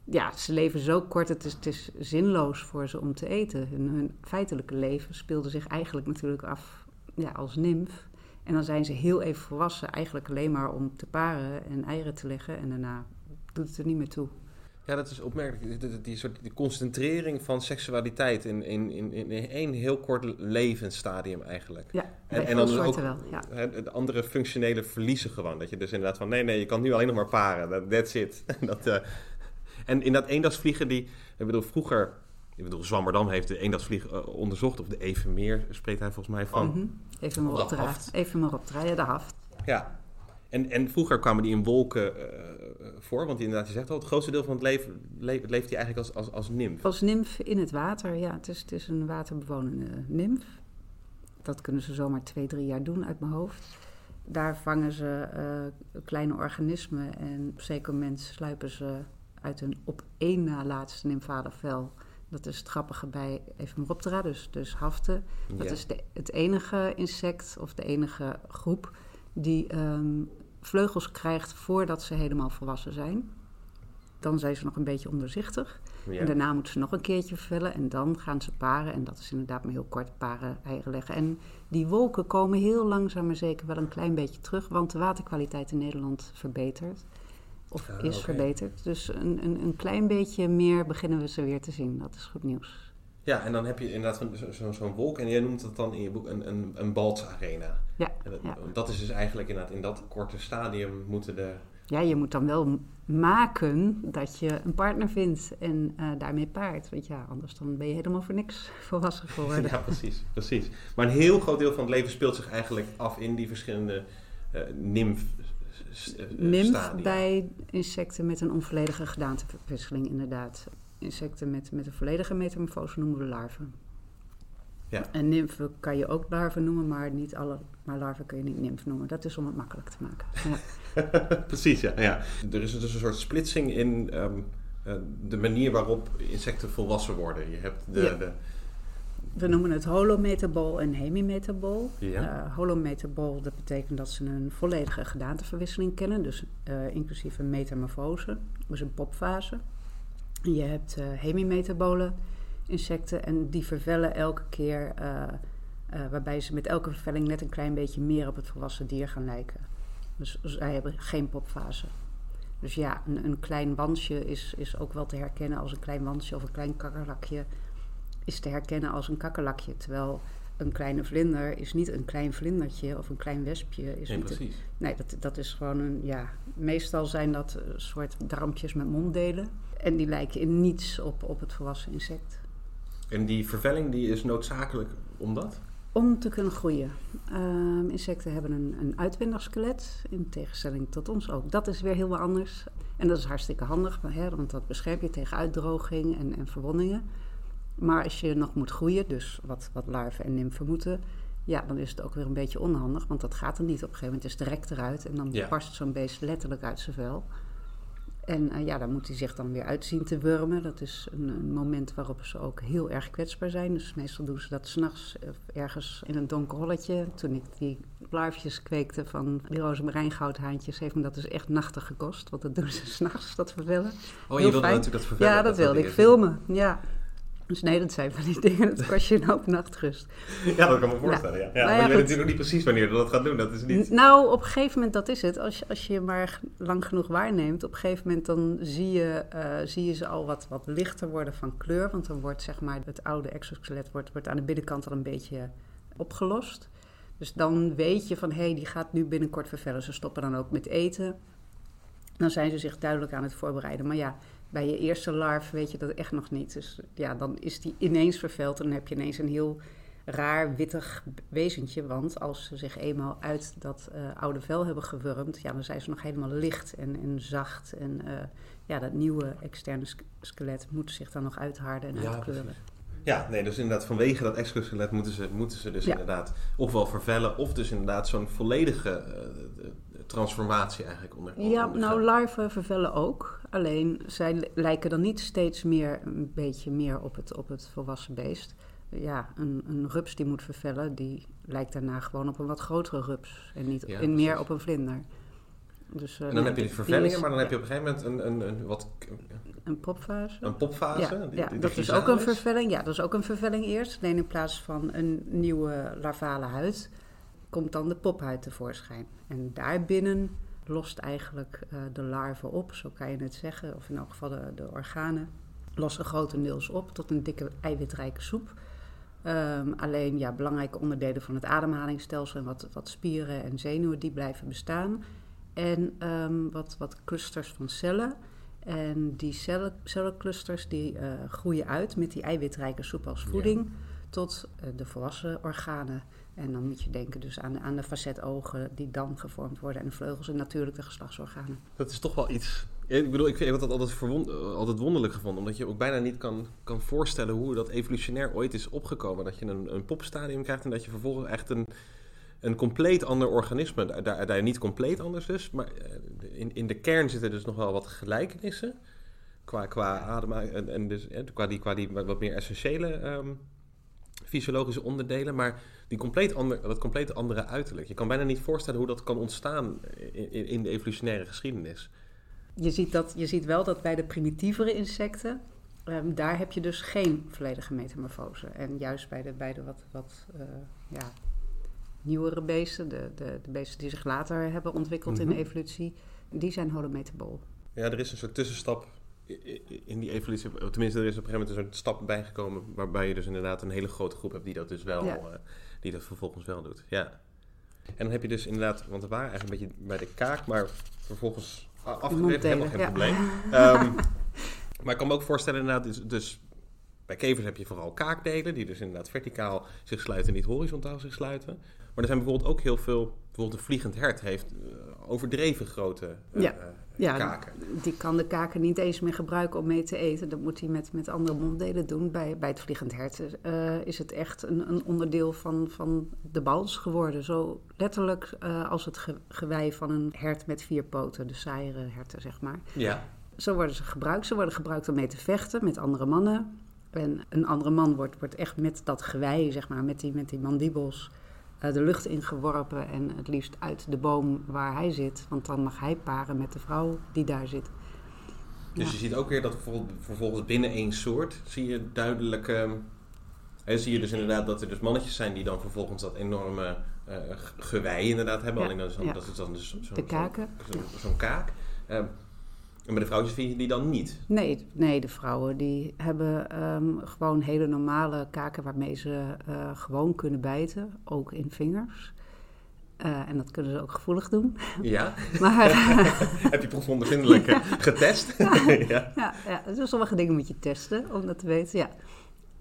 ja, ze leven zo kort. Het is, het is zinloos voor ze om te eten. Hun, hun feitelijke leven speelde zich eigenlijk natuurlijk af ja, als nimf. En dan zijn ze heel even volwassen, eigenlijk alleen maar om te paren en eieren te leggen. En daarna doet het er niet meer toe. Ja, dat is opmerkelijk. Die, die, soort die concentrering van seksualiteit in, in, in, in één heel kort levensstadium eigenlijk. Ja, en, en dan dus ook wel, ja. de andere functionele verliezen gewoon. Dat je dus inderdaad van nee, nee, je kan nu alleen nog maar paren. That's it. dat, uh, en in dat eendagsvliegen die, ik bedoel, vroeger, ik bedoel, Zwammerdam heeft de eendagsvlieg uh, onderzocht, of de Evenmeer spreekt hij volgens mij van. Mm -hmm. Even maar opdraaien. Even maar opdraaien, de haft. Ja, en, en vroeger kwamen die in wolken uh, voor, want inderdaad, je zegt al, het grootste deel van het leven le leeft hij eigenlijk als, als, als nymf. Als nymf in het water, ja. Het is, het is een waterbewonende nymf. Dat kunnen ze zomaar twee, drie jaar doen uit mijn hoofd. Daar vangen ze uh, kleine organismen en op zeker moment sluipen ze uit hun op één na laatste nymfadevel. Dat is het grappige bij Ephemoptera, dus, dus haften. Dat Ja. is de, het enige insect of de enige groep die ehm, vleugels krijgt voordat ze helemaal volwassen zijn. Dan zijn ze nog een beetje onderzichtig. Ja. En daarna moeten ze nog een keertje vervellen en dan gaan ze paren. En dat is inderdaad maar heel kort paren, eieren leggen. En die wolken komen heel langzaam maar zeker wel een klein beetje terug, want de waterkwaliteit in Nederland verbetert. Of is verbeterd. Dus een, een, een klein beetje meer beginnen we ze weer te zien. Dat is goed nieuws. Ja, en dan heb je inderdaad zo'n zo, wolk. En jij noemt het dan in je boek een, een, een balsarena. Ja, dat, ja. dat is dus eigenlijk inderdaad in dat korte stadium moeten de... ja, je moet dan wel maken dat je een partner vindt en eh, daarmee paart. Want ja, anders dan ben je helemaal voor niks volwassen geworden. Ja, precies, precies. Maar een heel groot deel van het leven speelt zich eigenlijk af in die verschillende eh nymf s- eh, stadia. bij insecten met een onvolledige gedaanteverwisseling, inderdaad. Insecten met, met een volledige metamorfose noemen we larven. Ja. En nymfen kan je ook larven noemen, maar niet alle maar larven kun je niet nymf noemen. Dat is om het makkelijk te maken. Ja. Precies, ja, ja. Er is dus een soort splitsing in ehm, eh, de manier waarop insecten volwassen worden. Je hebt de... Ja. de We noemen het holometabool en hemimetabool. Ja. Eh, holometabool, dat betekent dat ze een volledige gedaanteverwisseling kennen, dus eh, inclusief een metamorfose, dus een popfase. Je hebt eh hemimetabole insecten en die vervellen elke keer, waarbij ze met elke vervelling net een klein beetje meer op het volwassen dier gaan lijken. Dus zij hebben geen popfase. Dus ja, een, een klein wansje is, is ook wel te herkennen als een klein wansje of een klein kakkerlakje is te herkennen als een kakkerlakje. Terwijl een kleine vlinder is niet een klein vlindertje of een klein wespje. Is nee, niet een- precies. nee, dat, dat is gewoon een, ja, meestal zijn dat een soort darmpjes met monddelen. En die lijken in niets op, op het volwassen insect. En die vervelling die is noodzakelijk omdat? Om te kunnen groeien. Ehm, insecten hebben een, een uitwendig skelet, in tegenstelling tot ons ook. Dat is weer heel wat anders. En dat is hartstikke handig, maar, hè, want dat beschermt je tegen uitdroging en, en verwondingen. Maar als je nog moet groeien, dus wat, wat larven en nymfen moeten, ja, dan is het ook weer een beetje onhandig, want dat gaat er niet. Op een gegeven moment is de rek eruit en dan Ja. barst zo'n beest letterlijk uit zijn vel. En eh, ja, dan moet hij zich dan weer uitzien te wurmen. Dat is een, een moment waarop ze ook heel erg kwetsbaar zijn. Dus meestal doen ze dat s'nachts ergens in een donker holletje. Toen ik die larfjes kweekte van die rozemarijngoudhaantjes, heeft me dat dus echt nachten gekost. Want dat doen ze s'nachts, dat vervellen. Oh, Heel je wilde fijn. natuurlijk dat vervellen. Ja, dat wilde ik filmen. Ja. Dus nee, dat zijn van die dingen, dat kost je een hoop nachtrust. Ja, dat kan me voorstellen, ja. ja. Nou ja, maar je weet natuurlijk ook niet precies wanneer dat gaat doen. Dat is niet... Nou, op een gegeven moment, dat is het. Als je, als je maar lang genoeg waarneemt, op een gegeven moment dan zie je, eh, zie je ze al wat, wat lichter worden van kleur. Want dan wordt zeg maar het oude exoskelet wordt, wordt aan de binnenkant al een beetje opgelost. Dus dan weet je van, hé, hey, die gaat nu binnenkort vervellen. Ze stoppen dan ook met eten. Dan zijn ze zich duidelijk aan het voorbereiden. Maar ja, bij je eerste larf weet je dat echt nog niet. Dus ja, dan is die ineens verveld en dan heb je ineens een heel raar wittig wezentje. Want als ze zich eenmaal uit dat eh, oude vel hebben gewurmd, ja, dan zijn ze nog helemaal licht en, en zacht. En eh, ja, dat nieuwe externe sk- skelet moet zich dan nog uitharden en Ja, uitkleuren. precies. Ja, nee, dus inderdaad vanwege dat exoskelet moeten ze, moeten ze dus Ja. inderdaad ofwel vervellen... of dus inderdaad zo'n volledige eh, transformatie eigenlijk onder, Ja, ondergaan. nou, larven vervellen ook. Alleen zij li- lijken dan niet steeds meer een beetje meer op het, op het volwassen beest. Ja, een, een rups die moet vervellen, die lijkt daarna gewoon op een wat grotere rups. En niet Ja, en meer op een vlinder. Dus, eh, En dan nee, heb je die vervellingen, maar dan heb je op een gegeven moment een, een, een, wat, Een popfase. een popfase. Ja, die- ja die dat is ook een vervelling. Ja, dat is ook een vervelling eerst. Alleen in plaats van een nieuwe larvale huid komt dan de pophuid tevoorschijn. En daarbinnen lost eigenlijk uh, de larven op, zo kan je het zeggen, of in elk geval de, de organen, lossen grotendeels op tot een dikke eiwitrijke soep. Um, alleen ja, belangrijke onderdelen van het ademhalingsstelsel en wat, wat spieren en zenuwen, die blijven bestaan. En um, wat, wat clusters van cellen. En die cellen, cellenclusters die uh, groeien uit met die eiwitrijke soep als voeding tot uh, de volwassen organen. En dan moet je denken dus aan, aan de facetogen die dan gevormd worden en de vleugels en natuurlijk de geslachtsorganen. Dat is toch wel iets. Ik bedoel, ik heb dat altijd, altijd wonderlijk gevonden, omdat je ook bijna niet kan, kan voorstellen hoe dat evolutionair ooit is opgekomen. Dat je een, een popstadium krijgt en dat je vervolgens echt een, een compleet ander organisme, daar, daar niet compleet anders dus, maar eh, in, in de kern zitten dus nog wel wat gelijkenissen qua, qua ademhaling en, dus, qua, die, qua die wat meer essentiële um, fysiologische onderdelen, maar die compleet ander, dat compleet andere uiterlijk. Je kan bijna niet voorstellen hoe dat kan ontstaan in, in de evolutionaire geschiedenis. Je ziet, dat, je ziet wel dat bij de primitievere insecten, um, daar heb je dus geen volledige metamorfose. En juist bij de, bij de wat, wat uh, ja, nieuwere beesten, de, de, de, beesten die zich later hebben ontwikkeld in de mhm. evolutie, die zijn holometabool. Ja, er is een soort tussenstap in die evolutie, tenminste, er is op een gegeven moment een soort stap bijgekomen waarbij je dus inderdaad een hele grote groep hebt die dat dus wel, uh, die dat vervolgens wel doet. Ja. En dan heb je dus inderdaad, want we waren eigenlijk een beetje bij de kaak, maar vervolgens afgegeven, helemaal geen probleem. Um, maar ik kan me ook voorstellen inderdaad, dus, dus bij kevers heb je vooral kaakdelen, die dus inderdaad verticaal zich sluiten en niet horizontaal zich sluiten. Maar er zijn bijvoorbeeld ook heel veel, bijvoorbeeld een vliegend hert heeft uh, overdreven grote uh, ja. Ja, kaken. Die kan de kaken niet eens meer gebruiken om mee te eten. Dat moet hij met, met andere monddelen doen. Bij, bij het vliegend hert uh, is het echt een, een, onderdeel van, van de bals geworden. Zo letterlijk als het ge, gewei van een hert met vier poten, de saaiere herten, zeg maar. Ja. Zo worden ze gebruikt. Ze worden gebruikt om mee te vechten met andere mannen. En een andere man wordt, wordt echt met dat gewei, zeg maar, met die, met die mandibels eh, de lucht ingeworpen en het liefst uit de boom waar hij zit. Want dan mag hij paren met de vrouw die daar zit. Dus je ziet ook weer dat vervolgens binnen één soort zie je duidelijk... Uh, zie je dus inderdaad dat er dus mannetjes zijn die dan vervolgens dat enorme uh, gewei inderdaad hebben. Ja, Alleen is dan, ja. dat is dan dus zo'n de kaken. Zo'n zo, zo kaak. Ehm, en bij de vrouwtjes vind je die dan niet? Nee, nee de vrouwen die hebben um, gewoon hele normale kaken waarmee ze uh, gewoon kunnen bijten, ook in vingers. Uh, en dat kunnen ze ook gevoelig doen. Ja? maar, Heb je proefondervindelijk getest? ja. ja, ja, dus sommige dingen moet je testen om dat te weten. Ja.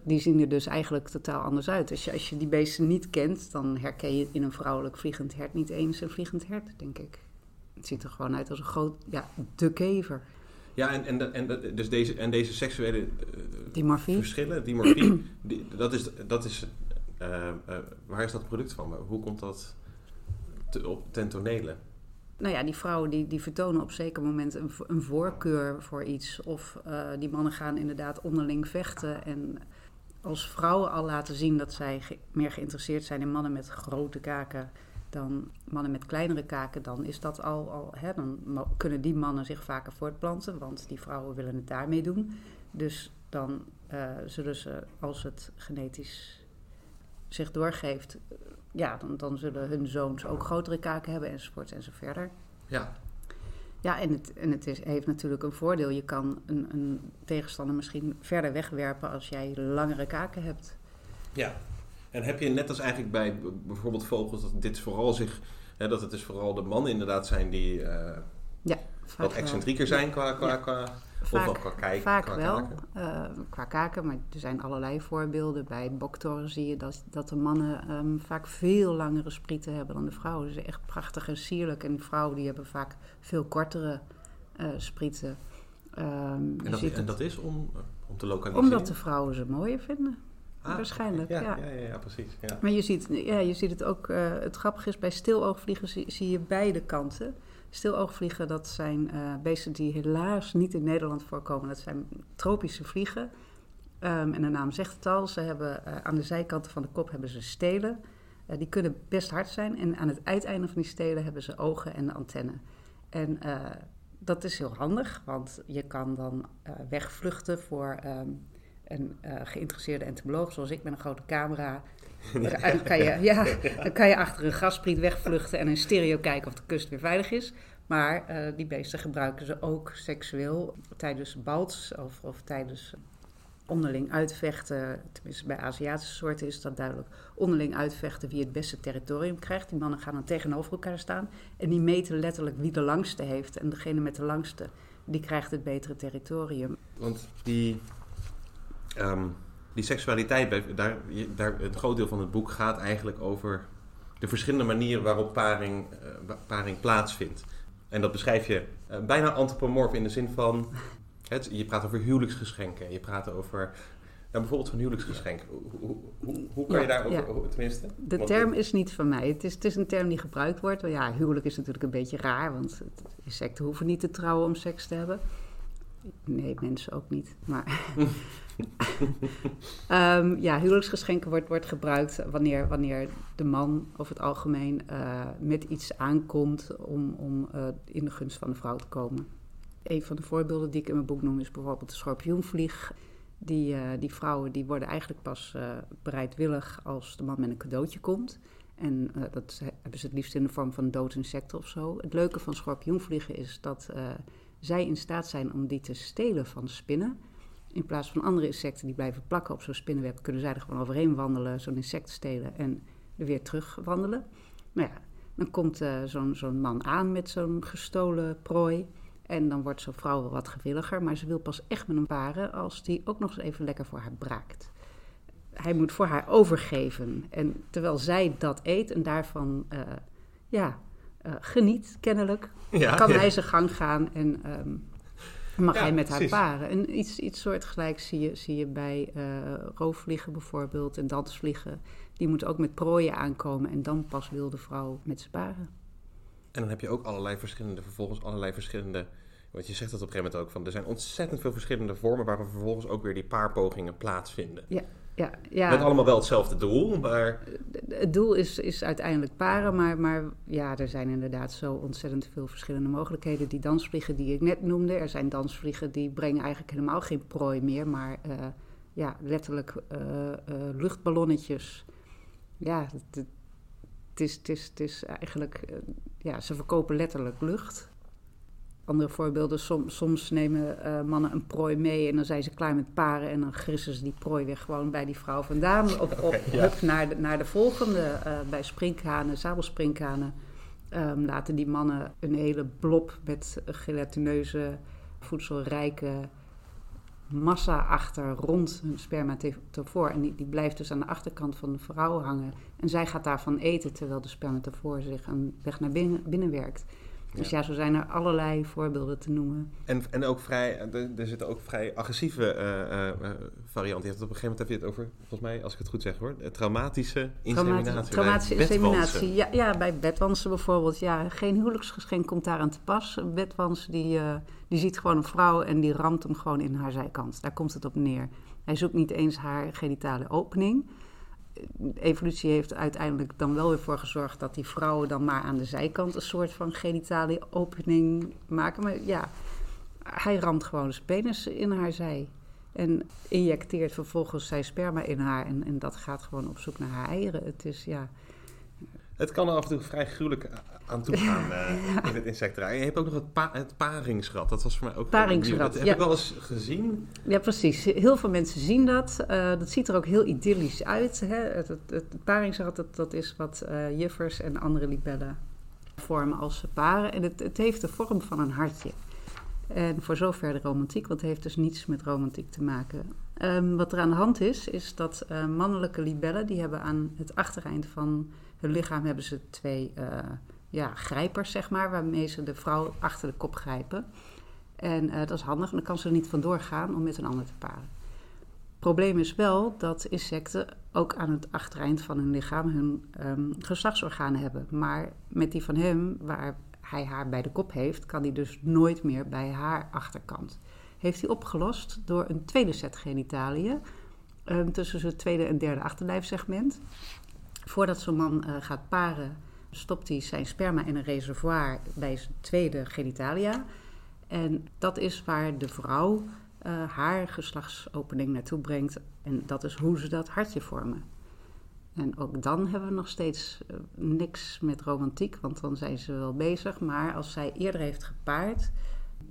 Die zien er dus eigenlijk totaal anders uit. Als je, als je die beesten niet kent, dan herken je in een vrouwelijk vliegend hert niet eens een vliegend hert, denk ik. Het ziet er gewoon uit als een groot, ja, de kever. Ja, en, en, en, dus deze, en deze seksuele uh, dimorfie. verschillen, dimorfie, die, dat is, dat is uh, uh, waar is dat product van? Hoe komt dat te, op ten tonele? Nou ja, die vrouwen die, die vertonen op zeker moment een, een voorkeur voor iets. Of die mannen gaan inderdaad onderling vechten. En als vrouwen al laten zien dat zij ge meer geïnteresseerd zijn in mannen met grote kaken dan mannen met kleinere kaken, dan is dat al, al hè, dan kunnen die mannen zich vaker voortplanten, want die vrouwen willen het daarmee doen. Dus dan uh, zullen ze, als het genetisch zich doorgeeft, ja, dan, dan zullen hun zoons ook grotere kaken hebben enzovoort en zo verder. Ja. Ja, en het, en het is, heeft natuurlijk een voordeel. Je kan een, een tegenstander misschien verder wegwerpen als jij langere kaken hebt. Ja, en heb je net als eigenlijk bij bijvoorbeeld vogels dat dit vooral zich, hè, dat het dus vooral de mannen inderdaad zijn die uh, ja, wat excentrieker zijn qua, qua, ja. qua, vaak, of qua kijken? Vaak qua wel, kaken. Uh, qua kaken, maar er zijn allerlei voorbeelden. Bij boktoren zie je dat, dat de mannen um, vaak veel langere sprieten hebben dan de vrouwen. Ze zijn echt prachtig en sierlijk. En vrouwen die hebben vaak veel kortere uh, sprieten. Um, en, dat, en dat is om, om te lokaliseren? Omdat de vrouwen ze mooier vinden. Ah, Waarschijnlijk, ja. Ja, ja, ja, precies. Ja. Maar je ziet, ja, je ziet het ook, uh, het grappige is, bij stiloogvliegen zie, zie, je beide kanten. Stiloogvliegen, dat zijn uh, beesten die helaas niet in Nederland voorkomen. Dat zijn tropische vliegen. Um, en de naam zegt het al, ze hebben uh, aan de zijkanten van de kop hebben ze stelen. die kunnen best hard zijn. En aan het uiteinde van die stelen hebben ze ogen en antenne. En dat is heel handig, want je kan dan wegvluchten voor... Um, een uh, geïnteresseerde entomoloog zoals ik met een grote camera. Dan kan, je, ja, dan kan je achter een gaspriet wegvluchten en in stereo kijken of de kust weer veilig is. Maar uh, die beesten gebruiken ze ook seksueel tijdens balts of, of tijdens onderling uitvechten. Tenminste, bij Aziatische soorten is dat duidelijk. Onderling uitvechten wie het beste territorium krijgt. Die mannen gaan dan tegenover elkaar staan. En die meten letterlijk wie de langste heeft. En degene met de langste, die krijgt het betere territorium. Want die, um, die seksualiteit, daar, daar, een groot deel van het boek gaat eigenlijk over de verschillende manieren waarop paring, uh, paring plaatsvindt. En dat beschrijf je uh, bijna antropomorf in de zin van... Het, je praat over huwelijksgeschenken. Je praat over nou, bijvoorbeeld zo'n huwelijksgeschenk. Hoe, hoe, hoe kan je daarover, ja. tenminste? De term is niet van mij. Het is, het is een term die gebruikt wordt. Ja, huwelijk is natuurlijk een beetje raar, want insecten hoeven niet te trouwen om seks te hebben. Nee, mensen ook niet. Maar um, ja, huwelijksgeschenken wordt, wordt gebruikt wanneer, wanneer de man over het algemeen uh, met iets aankomt om, om uh, in de gunst van de vrouw te komen. Een van de voorbeelden die ik in mijn boek noem is bijvoorbeeld de schorpioenvlieg. Die, uh, die vrouwen die worden eigenlijk pas bereidwillig als de man met een cadeautje komt. En dat hebben ze het liefst in de vorm van dood insecten of zo. Het leuke van schorpioenvliegen is dat zij in staat zijn om die te stelen van spinnen. In plaats van andere insecten die blijven plakken op zo'n spinnenweb, kunnen zij er gewoon overheen wandelen, zo'n insect stelen en er weer terug wandelen. Maar ja, dan komt uh, zo'n man aan met zo'n gestolen prooi. En dan wordt zo'n vrouw wel wat gewilliger, maar ze wil pas echt met hem paren als die ook nog eens even lekker voor haar braakt. Hij moet voor haar overgeven. En terwijl zij dat eet en daarvan uh, ja, uh, geniet, kennelijk, ja, kan ja. hij zijn gang gaan en um, mag ja, hij met precies. haar paren. En iets, iets soortgelijks zie je, zie je bij uh, roofvliegen bijvoorbeeld en dansvliegen. Die moeten ook met prooien aankomen en dan pas wil de vrouw met ze paren. En dan heb je ook allerlei verschillende, vervolgens allerlei verschillende... Want je zegt dat op een gegeven moment ook van... er zijn ontzettend veel verschillende vormen... waar vervolgens ook weer die paarpogingen plaatsvinden. Ja ja, ja. Met allemaal wel hetzelfde doel, maar... Het doel is, is uiteindelijk paren, maar, maar ja, er zijn inderdaad zo ontzettend veel verschillende mogelijkheden. Die dansvliegen die ik net noemde, er zijn dansvliegen die brengen eigenlijk helemaal geen prooi meer, maar uh, ja, letterlijk uh, uh, luchtballonnetjes. Ja, het, het, is, het, is, het is eigenlijk, ja, ze verkopen letterlijk lucht andere voorbeelden, soms, soms nemen uh, mannen een prooi mee en dan zijn ze klaar met paren en dan grissen ze die prooi weer gewoon bij die vrouw vandaan. Op, op okay, ja. naar, de, naar de volgende, uh, bij sprinkhanen, zabelspringhanen. Um, laten die mannen een hele blob met gelatineuze, voedselrijke massa achter rond hun spermatofoor. En die, die blijft dus aan de achterkant van de vrouw hangen. En zij gaat daarvan eten terwijl de spermatofoor zich een weg naar binnen, binnen werkt. Dus ja. ja, zo zijn er allerlei voorbeelden te noemen. En, en ook vrij, er, er zitten ook vrij agressieve uh, uh, varianten. Je hebt op een gegeven moment heb je het over, volgens mij, als ik het goed zeg hoor, traumatische inseminatie. Traumatische inseminatie, ja, ja, bij bedwansen bijvoorbeeld. Ja, geen huwelijksgeschenk komt daar aan te pas. Een bedwans die, uh, die ziet gewoon een vrouw en die ramt hem gewoon in haar zijkant. Daar komt het op neer. Hij zoekt niet eens haar genitale opening evolutie heeft uiteindelijk dan wel weer voor gezorgd dat die vrouwen dan maar aan de zijkant een soort van genitale opening maken. Maar ja, hij ramt gewoon zijn penis in haar zij. En injecteert vervolgens zijn sperma in haar. En, en dat gaat gewoon op zoek naar haar eieren. Het is ja. Het kan er af en toe vrij gruwelijk aan toe gaan uh, in het insectenrijk. Je hebt ook nog het, pa het paringsrad. Dat was voor mij ook paringsrad. Dat heb ja. ik wel eens gezien. Ja, precies. Heel veel mensen zien dat. Uh, dat ziet er ook heel idyllisch uit. Hè? Het, het, het paringsrad, dat, dat is wat uh, juffers en andere libellen vormen als ze paren. En het, het heeft de vorm van een hartje. En voor zover de romantiek, want het heeft dus niets met romantiek te maken. Um, wat er aan de hand is, is dat mannelijke libellen, die hebben aan het achtereind van hun lichaam hebben ze twee uh, ja, grijpers, zeg maar, waarmee ze de vrouw achter de kop grijpen. En uh, dat is handig, dan kan ze er niet vandoor gaan om met een ander te paren. Probleem is wel dat insecten ook aan het achtereind van hun lichaam hun um, geslachtsorganen hebben. Maar met die van hem, waar hij haar bij de kop heeft, kan hij dus nooit meer bij haar achterkant. Heeft hij opgelost door een tweede set genitaliën um, tussen zijn tweede en derde achterlijfsegment. Voordat zo'n man uh, gaat paren, stopt hij zijn sperma in een reservoir bij zijn tweede genitalia. En dat is waar de vrouw uh, haar geslachtsopening naartoe brengt. En dat is hoe ze dat hartje vormen. En ook dan hebben we nog steeds uh, niks met romantiek, want dan zijn ze wel bezig. Maar als zij eerder heeft gepaard,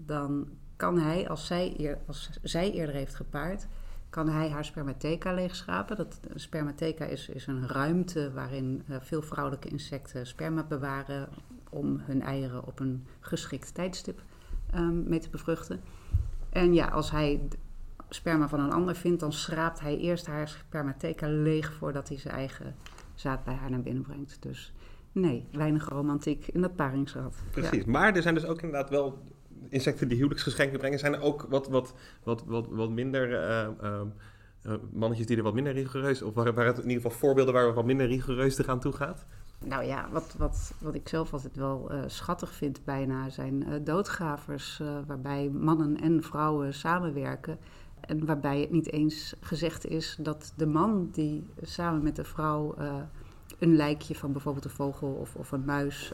dan kan hij, als zij, als zij eerder heeft gepaard, kan hij haar spermatheca leegschrapen. Dat, spermatheca is, is een ruimte waarin uh, veel vrouwelijke insecten sperma bewaren om hun eieren op een geschikt tijdstip um, mee te bevruchten. En ja, als hij sperma van een ander vindt, dan schraapt hij eerst haar spermatheca leeg voordat hij zijn eigen zaad bij haar naar binnen brengt. Dus nee, weinig romantiek in dat paringsrad. Precies, maar er zijn dus ook inderdaad wel insecten die huwelijksgeschenken brengen. Zijn er ook wat, wat, wat, wat, wat minder uh, uh, uh, mannetjes die er wat minder rigoureus, of waar, waar het in ieder geval voorbeelden waar we wat minder rigoureus te gaan toe gaat? Nou ja, wat, wat, wat ik zelf altijd wel uh, schattig vind bijna zijn doodgravers, waarbij mannen en vrouwen samenwerken. En waarbij het niet eens gezegd is dat de man die samen met de vrouw een lijkje van bijvoorbeeld een vogel of, of een muis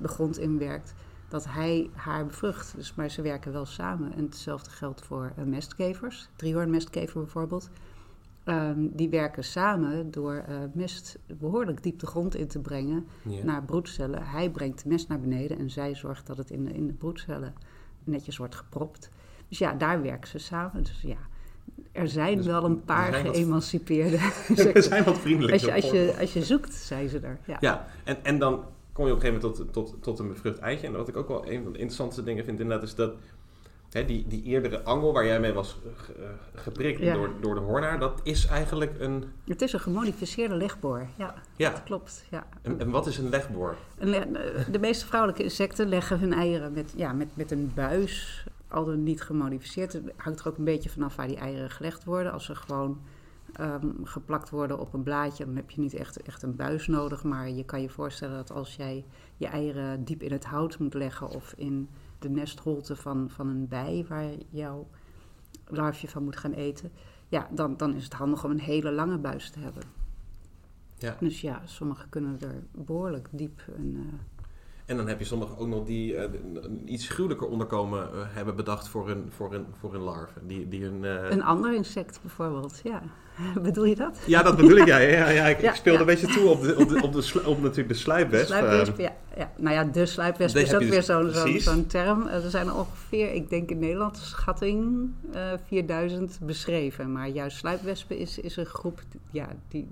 de grond inwerkt, dat hij haar bevrucht. Dus, maar ze werken wel samen. En hetzelfde geldt voor mestkevers, driehoornmestkever bijvoorbeeld. Um, die werken samen door uh, mest behoorlijk diep de grond in te brengen ja. naar broedcellen. Hij brengt de mest naar beneden en zij zorgt dat het in de, in de broedcellen netjes wordt gepropt. Dus ja, daar werken ze samen. Dus ja, er zijn dus wel een paar geëmancipeerde. er zijn wat vriendelijk. Als je, als, je, als je zoekt, zijn ze er. Ja, ja en, en dan kom je op een gegeven moment tot, tot, tot een bevrucht eitje. En wat ik ook wel een van de interessantste dingen vind, inderdaad, is dat Hè, die, die eerdere angel waar jij mee was geprikt ja. door, door de hoornaar, dat is eigenlijk een... Het is een gemodificeerde legboor, ja. ja. Dat klopt, ja. En, en wat is een legboor? Een le de meeste vrouwelijke insecten leggen hun eieren met, ja, met, met een buis, al dan niet gemodificeerd. Het hangt er ook een beetje vanaf waar die eieren gelegd worden. Als ze gewoon um, geplakt worden op een blaadje, dan heb je niet echt, echt een buis nodig. Maar je kan je voorstellen dat als jij je eieren diep in het hout moet leggen of in de nestholte van, van een bij waar jouw larfje van moet gaan eten, ja, dan, dan is het handig om een hele lange buis te hebben. Ja. Dus ja, sommigen kunnen er behoorlijk diep een. En dan heb je sommigen ook nog die uh, een iets gruwelijker onderkomen uh, hebben bedacht voor een, voor een, voor een larve. Die, die een, een ander insect bijvoorbeeld, ja. bedoel je dat? Ja, dat bedoel ik, ja. ja, ja ik, ja, ik speelde ja. een beetje toe op, de, op, de, op, de, op natuurlijk de sluipwesp. De sluipwesp, ja, ja. Nou ja, de sluipwesp is ook weer zo'n zo zo term. Er zijn er ongeveer, ik denk in Nederland, schatting uh, 4000 beschreven. Maar juist sluipwespen is, is een groep, ja, die,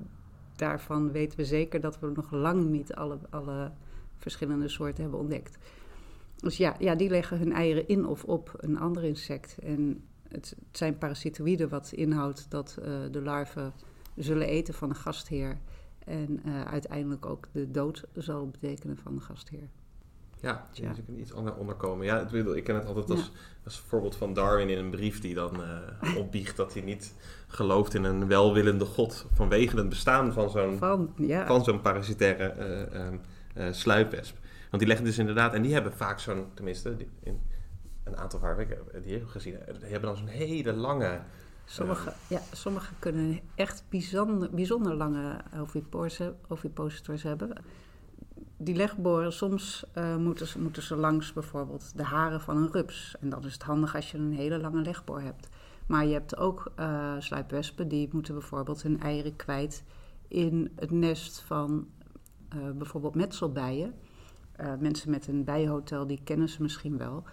daarvan weten we zeker dat we nog lang niet alle, alle verschillende soorten hebben ontdekt. Dus ja, ja, die leggen hun eieren in of op een ander insect. En het, het zijn parasitoïden, wat inhoudt dat uh, de larven zullen eten van de gastheer. En uh, uiteindelijk ook de dood zal betekenen van de gastheer. Ja, dus ja. ik iets ander onderkomen. Ja, het, ik ken het altijd als, ja. als voorbeeld van Darwin in een brief die dan uh, opbiecht dat hij niet gelooft in een welwillende god vanwege het bestaan van zo'n van, ja. van zo'n parasitaire uh, sluipwesp. Want die leggen dus inderdaad, en die hebben vaak zo'n, tenminste, in, een aantal ik die heb gezien, die hebben dan zo'n hele lange. Sommige, uh, ja, sommige kunnen echt bijzonder, bijzonder lange ovipositors hebben. Die legboren, soms uh, moeten, ze, moeten ze langs bijvoorbeeld de haren van een rups. En dan is het handig als je een hele lange legboor hebt. Maar je hebt ook uh, sluipwespen die moeten bijvoorbeeld hun eieren kwijt in het nest van uh, bijvoorbeeld metselbijen. mensen met een bijenhotel, die kennen ze misschien wel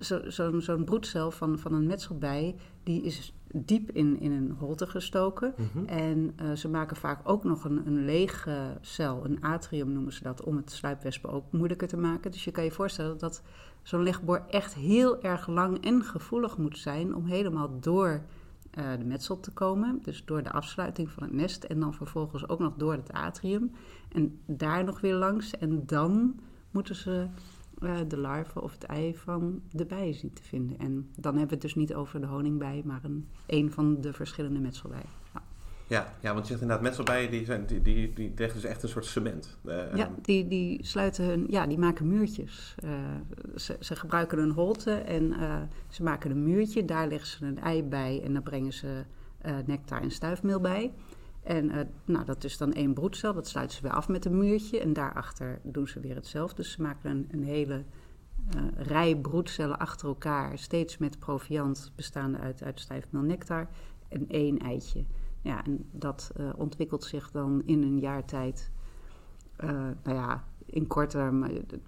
zo'n zo, zo broedcel van, van een metselbij, die is diep in, in een holte gestoken. Mm -hmm. En uh, ze maken vaak ook nog een, een lege cel, een atrium noemen ze dat, om het sluipwespen ook moeilijker te maken. Dus je kan je voorstellen dat zo'n legboor echt heel erg lang en gevoelig moet zijn om helemaal door uh, de metsel te komen. Dus door de afsluiting van het nest en dan vervolgens ook nog door het atrium. En daar nog weer langs en dan moeten ze uh, de larve of het ei van de bij zien te vinden. En dan hebben we het dus niet over de honingbij, maar een, een van de verschillende metselbijen. Ja. Ja, ja, want je zegt inderdaad, metselbijen die, zijn, die, die, die leggen dus echt een soort cement. Uh, ja, die, die sluiten hun, ja, die maken muurtjes. Uh, ze, ze gebruiken een holte en uh, ze maken een muurtje. Daar leggen ze een ei bij en dan brengen ze nectar en stuifmeel bij. En uh, nou, dat is dan één broedcel, dat sluiten ze weer af met een muurtje. En daarachter doen ze weer hetzelfde. Dus ze maken een, een hele uh, rij broedcellen achter elkaar, steeds met proviant bestaande uit, uit stijfmeel nectar en één eitje. Ja, en dat uh, ontwikkelt zich dan in een jaar tijd, nou ja, in korter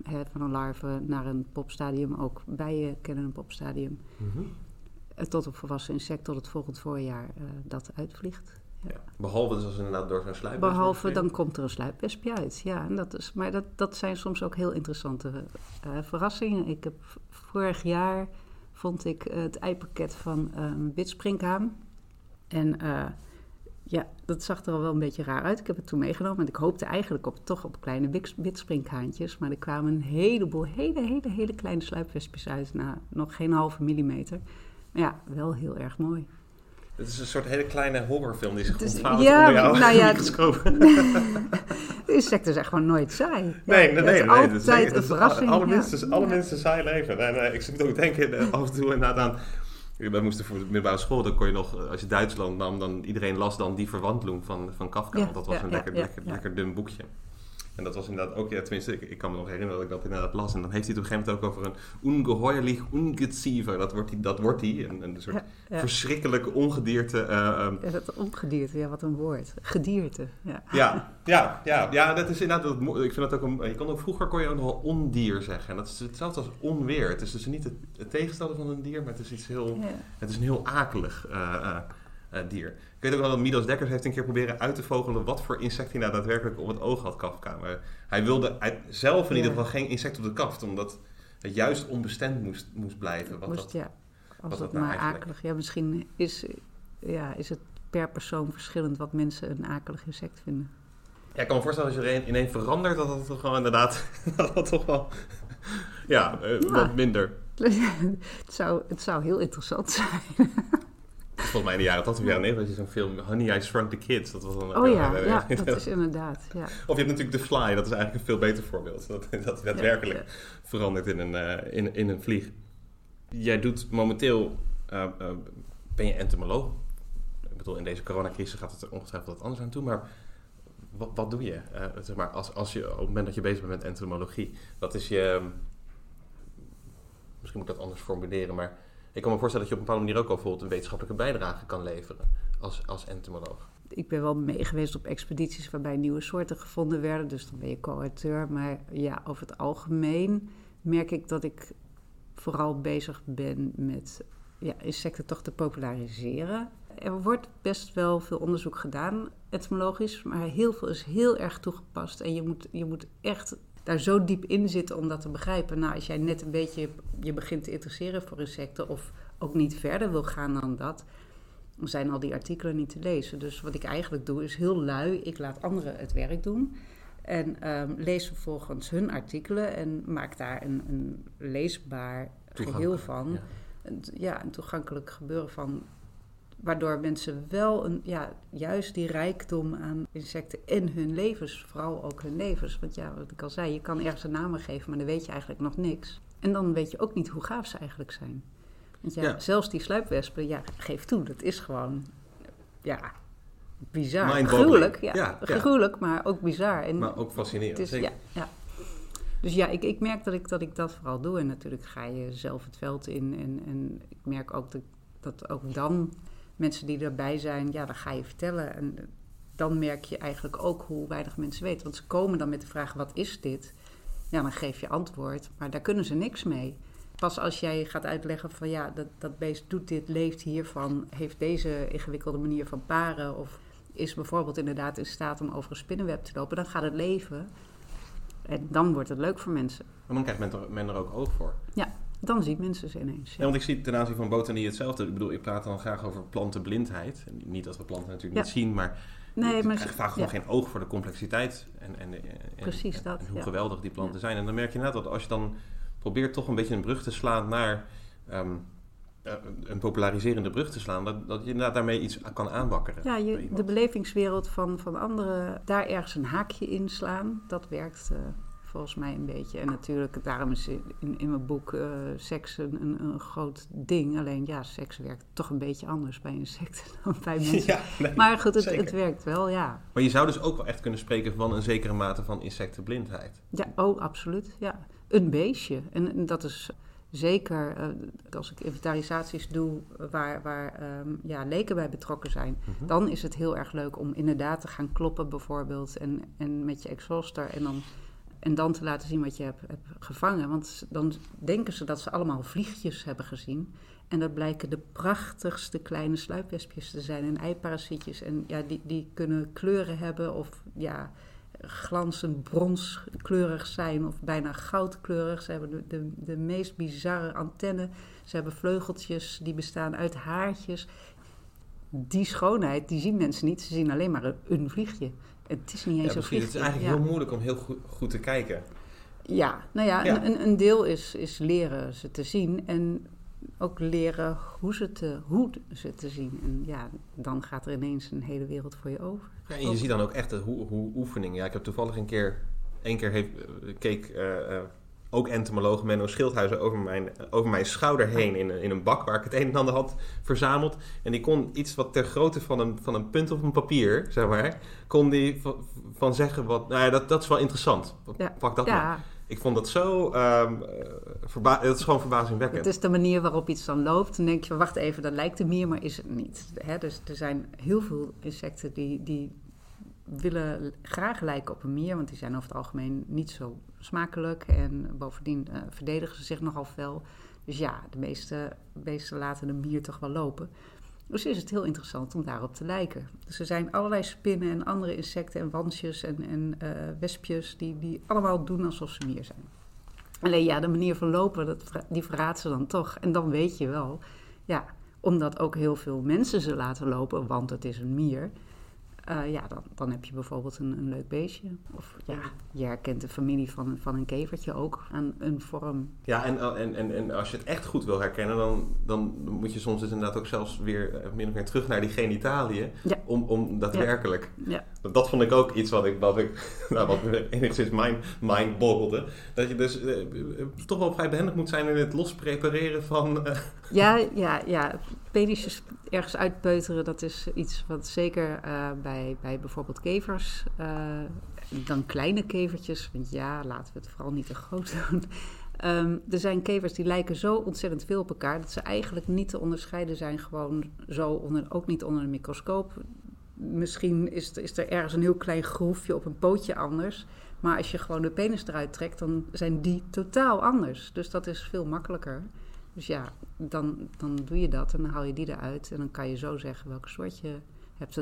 he, van een larve naar een popstadium. Ook bijen kennen een popstadium. Mm -hmm. tot een volwassen insect tot het volgend voorjaar dat uitvliegt. Ja. Behalve dus als inderdaad door zo'n sluipwesp. Behalve dan komt er een sluipwespje uit. Ja, en dat is, maar dat, dat zijn soms ook heel interessante uh, verrassingen. Ik heb vorig jaar vond ik uh, het eipakket van um, witsprinkhaan. En uh, ja, dat zag er al wel een beetje raar uit. Ik heb het toen meegenomen. En ik hoopte eigenlijk op, toch op kleine witsprinkhaantjes. Maar er kwamen een heleboel hele, hele, hele kleine sluipwespjes uit. Nou, nog geen halve millimeter. Maar ja, wel heel erg mooi. Het is een soort hele kleine horrorfilm die zich ontvouwt ja, onder jouw nou ja, insecten zijn gewoon nooit saai. Ja, Nee, nee, nee. het is nee, dat is dat is verrassing. Allerminst, ja. saai leven. En, ik zit ook denken eh, af en toe inderdaad aan... We moesten voor de middelbare school, dan kon je nog, eh, als je Duitsland nam, dan iedereen las dan Die Verwandlung van, van Kafka. Ja, want dat was een lekker, lekker, lekker dun boekje. En dat was inderdaad ook, ja, tenminste, ik, ik kan me nog herinneren dat ik dat inderdaad las. En dan heeft hij het op een gegeven moment ook over een ungeheuerlich ungeziefer. Dat wordt hij, dat wordt hij. Een, een soort Ja, ja. verschrikkelijke ongedierte. eh, ehm, Ja, dat ongedierte, ja, wat een woord. Gedierte, ja. Ja, ja, ja, ja, dat is inderdaad. Dat, ik vind dat ook een. Je kon ook vroeger kon je ook nog wel ondier zeggen. En dat is hetzelfde als onweer. Het is dus niet het, het tegenstellen van een dier, maar het is iets heel. Het is een heel akelig eh, eh, dier. Ik weet ook wel dat Midas Dekkers heeft een keer proberen uit te vogelen wat voor insect hij nou daadwerkelijk op het oog had, Kafka. Maar hij wilde uit- zelf in Ja. ieder geval geen insect op de kaft, omdat het juist onbestemd moest, moest blijven. Wat Moest, dat, ja. Als dat nou maar eigenlijk- akelig... Ja, misschien is, ja, is het per persoon verschillend wat mensen een akelig insect vinden. Ja, ik kan me voorstellen als je er een, in één verandert, dat dat toch gewoon inderdaad. dat dat toch wel. ja, eh, Ja. wat minder. het, zou, het zou heel interessant zijn. Volgens mij in de jaren 80, jaren 90 had je zo'n film Honey, I Shrunk the Kids. Dat was dan Oh ja, ja, dat is inderdaad, ja. Of je hebt natuurlijk The Fly, dat is eigenlijk een veel beter voorbeeld. Dat, dat daadwerkelijk Ja, verandert in een, eh, in, in een vlieg. Jij doet momenteel, eh, eh, ben je entomoloog. Ik bedoel, in deze coronacrisis gaat het er ongetwijfeld wat anders aan toe. Maar wat, wat doe je? Eh, zeg maar, als, als je op het moment dat je bezig bent met entomologie, wat is je... Misschien moet ik dat anders formuleren, maar ik kan me voorstellen dat je op een bepaalde manier ook al bijvoorbeeld een wetenschappelijke bijdrage kan leveren als, als entomoloog. Ik ben wel mee geweest op expedities waarbij nieuwe soorten gevonden werden. Dus dan ben je co-auteur. Maar ja, over het algemeen merk ik dat ik vooral bezig ben met ja, insecten toch te populariseren. Er wordt best wel veel onderzoek gedaan, etymologisch, maar heel veel is heel erg toegepast. En je moet, je moet echt daar zo diep in zitten om dat te begrijpen. Nou, als jij net een beetje je begint te interesseren voor insecten of ook niet verder wil gaan dan dat, dan zijn al die artikelen niet te lezen. Dus wat ik eigenlijk doe is heel lui. Ik laat anderen het werk doen. En ehm, lees vervolgens hun artikelen en maak daar een, een leesbaar geheel van. ja. Een, ja, een toegankelijk gebeuren van. Waardoor mensen wel een, ja, juist die rijkdom aan insecten en hun levens, vooral ook hun levens. Want ja, wat ik al zei, je kan ergens een naam geven, maar dan weet je eigenlijk nog niks. En dan weet je ook niet hoe gaaf ze eigenlijk zijn. Want ja, Ja. zelfs die sluipwespen, ja, geef toe, dat is gewoon, ja, bizar. Gruwelijk, ja, Ja, gruwelijk, maar ook bizar. En Maar ook fascinerend. is, zeker. ja. Dus ja, ik, ik merk dat ik, dat ik dat vooral doe. En natuurlijk ga je zelf het veld in. En, en ik merk ook dat, dat ook dan mensen die erbij zijn, ja, dan ga je vertellen. En dan merk je eigenlijk ook hoe weinig mensen weten. Want ze komen dan met de vraag, wat is dit? Ja, dan geef je antwoord, maar daar kunnen ze niks mee. Pas als jij gaat uitleggen van ja, dat, dat beest doet dit, leeft hiervan, heeft deze ingewikkelde manier van paren of is bijvoorbeeld inderdaad in staat om over een spinnenweb te lopen, dan gaat het leven. En dan wordt het leuk voor mensen. Maar dan krijgt men er, men er ook oog voor. Dan zien mensen ze ineens. Ja, Ja. want ik zie ten aanzien van botanie hetzelfde. Ik bedoel, ik praat dan graag over plantenblindheid. En Niet dat we planten natuurlijk Ja. niet zien, maar Nee, ik maar krijg vaak gewoon geen oog voor de complexiteit. En, en, en, Precies en- dat, en hoe geweldig die planten zijn. En dan merk je inderdaad dat als je dan probeert toch een beetje een brug te slaan naar... ehm, eh, een populariserende brug te slaan, dat, dat je inderdaad daarmee iets kan aanwakkeren. Ja, je, de belevingswereld van, van anderen, daar ergens een haakje in slaan, dat werkt eh, volgens mij een beetje. En natuurlijk, daarom is in, in mijn boek eh, seks een, een, een groot ding. Alleen ja, seks werkt toch een beetje anders bij insecten dan bij mensen. Ja, nee, maar goed, het, het werkt wel, ja. Maar je zou dus ook wel echt kunnen spreken van een zekere mate van insectenblindheid. Ja, oh, absoluut, ja. een beestje. En, en dat is zeker uh, als ik inventarisaties doe waar, waar ehm, ja, leken bij betrokken zijn, mhm. dan is het heel erg leuk om inderdaad te gaan kloppen bijvoorbeeld en, en met je exhauster en dan, en dan te laten zien wat je hebt, gevangen. Want dan denken ze dat ze allemaal vliegjes hebben gezien. En dat blijken de prachtigste kleine sluipwespjes te zijn en eiparasietjes. En ja, die, die kunnen kleuren hebben of ja, glanzend bronskleurig zijn of bijna goudkleurig. Ze hebben de, de, de meest bizarre antennen. Ze hebben vleugeltjes die bestaan uit haartjes. Die schoonheid, die zien mensen niet. Ze zien alleen maar een, vliegje. Het is niet eens ja, zo vliegje. Het is eigenlijk heel moeilijk om heel goed, goed te kijken. Ja, nou ja, Een, een, deel is, is leren ze te zien. En ook leren hoe ze, te, hoe ze te zien. En ja, dan gaat er ineens een hele wereld voor je over. Ja, en je ziet dan ook echt de hoe, hoe oefening. Ja, ik heb toevallig een keer, één keer heeft, eh, keek uh, ook entomoloog Menno Schildhuizen over mijn, over mijn schouder heen in, in een bak waar ik het een en ander had verzameld. En die kon iets wat ter grootte van een, van een punt op een papier, zeg maar, kon die van, van zeggen wat, nou ja, dat, dat is wel interessant. Pak dat ja. maar ik vond dat zo. Um, het is gewoon verbazingwekkend. Het is de manier waarop iets dan loopt. Dan denk je, wacht even, dat lijkt een mier, maar is het niet. Hè? Dus er zijn heel veel insecten die, die willen graag lijken op een mier, want die zijn over het algemeen niet zo smakelijk. En bovendien uh, verdedigen ze zich nogal fel. Dus ja, de meeste beesten laten de mier toch wel lopen. Dus is het heel interessant om daarop te lijken. Dus er zijn allerlei spinnen en andere insecten en wansjes en, en uh, wespjes die, die allemaal doen alsof ze mier zijn. Alleen ja, de manier van lopen, dat, die verraadt ze dan toch. En dan weet je wel, ja, omdat ook heel veel mensen ze laten lopen, want het is een mier uh, ja, dan, dan heb je bijvoorbeeld een, een leuk beestje. Of ja, je herkent de familie van, van een kevertje ook aan een vorm. Ja, en, en, en, en als je het echt goed wil herkennen, dan, dan moet je soms dus inderdaad ook zelfs weer eh, min of meer terug naar die genitaliën. Ja. Om, om daadwerkelijk. Ja. Dat vond ik ook iets wat ik, wat ik nou, wat enigszins mijn mind boggelde. Dat je dus eh, toch wel vrij behendig moet zijn in het los prepareren van. Ja, ja, ja. Pedisjes ergens uitpeuteren, dat is iets wat zeker bij bij, bij bijvoorbeeld kevers. Dan kleine kevertjes, want ja, laten we het vooral niet te groot doen. Um, er zijn kevers die lijken zo ontzettend veel op elkaar dat ze eigenlijk niet te onderscheiden zijn, gewoon zo onder, ook niet onder een microscoop. Misschien is, is er ergens een heel klein groefje op een pootje anders. Maar als je gewoon de penis eruit trekt, dan zijn die totaal anders. Dus dat is veel makkelijker. Dus ja, dan, dan doe je dat en dan haal je die eruit. En dan kan je zo zeggen welke soort je hebt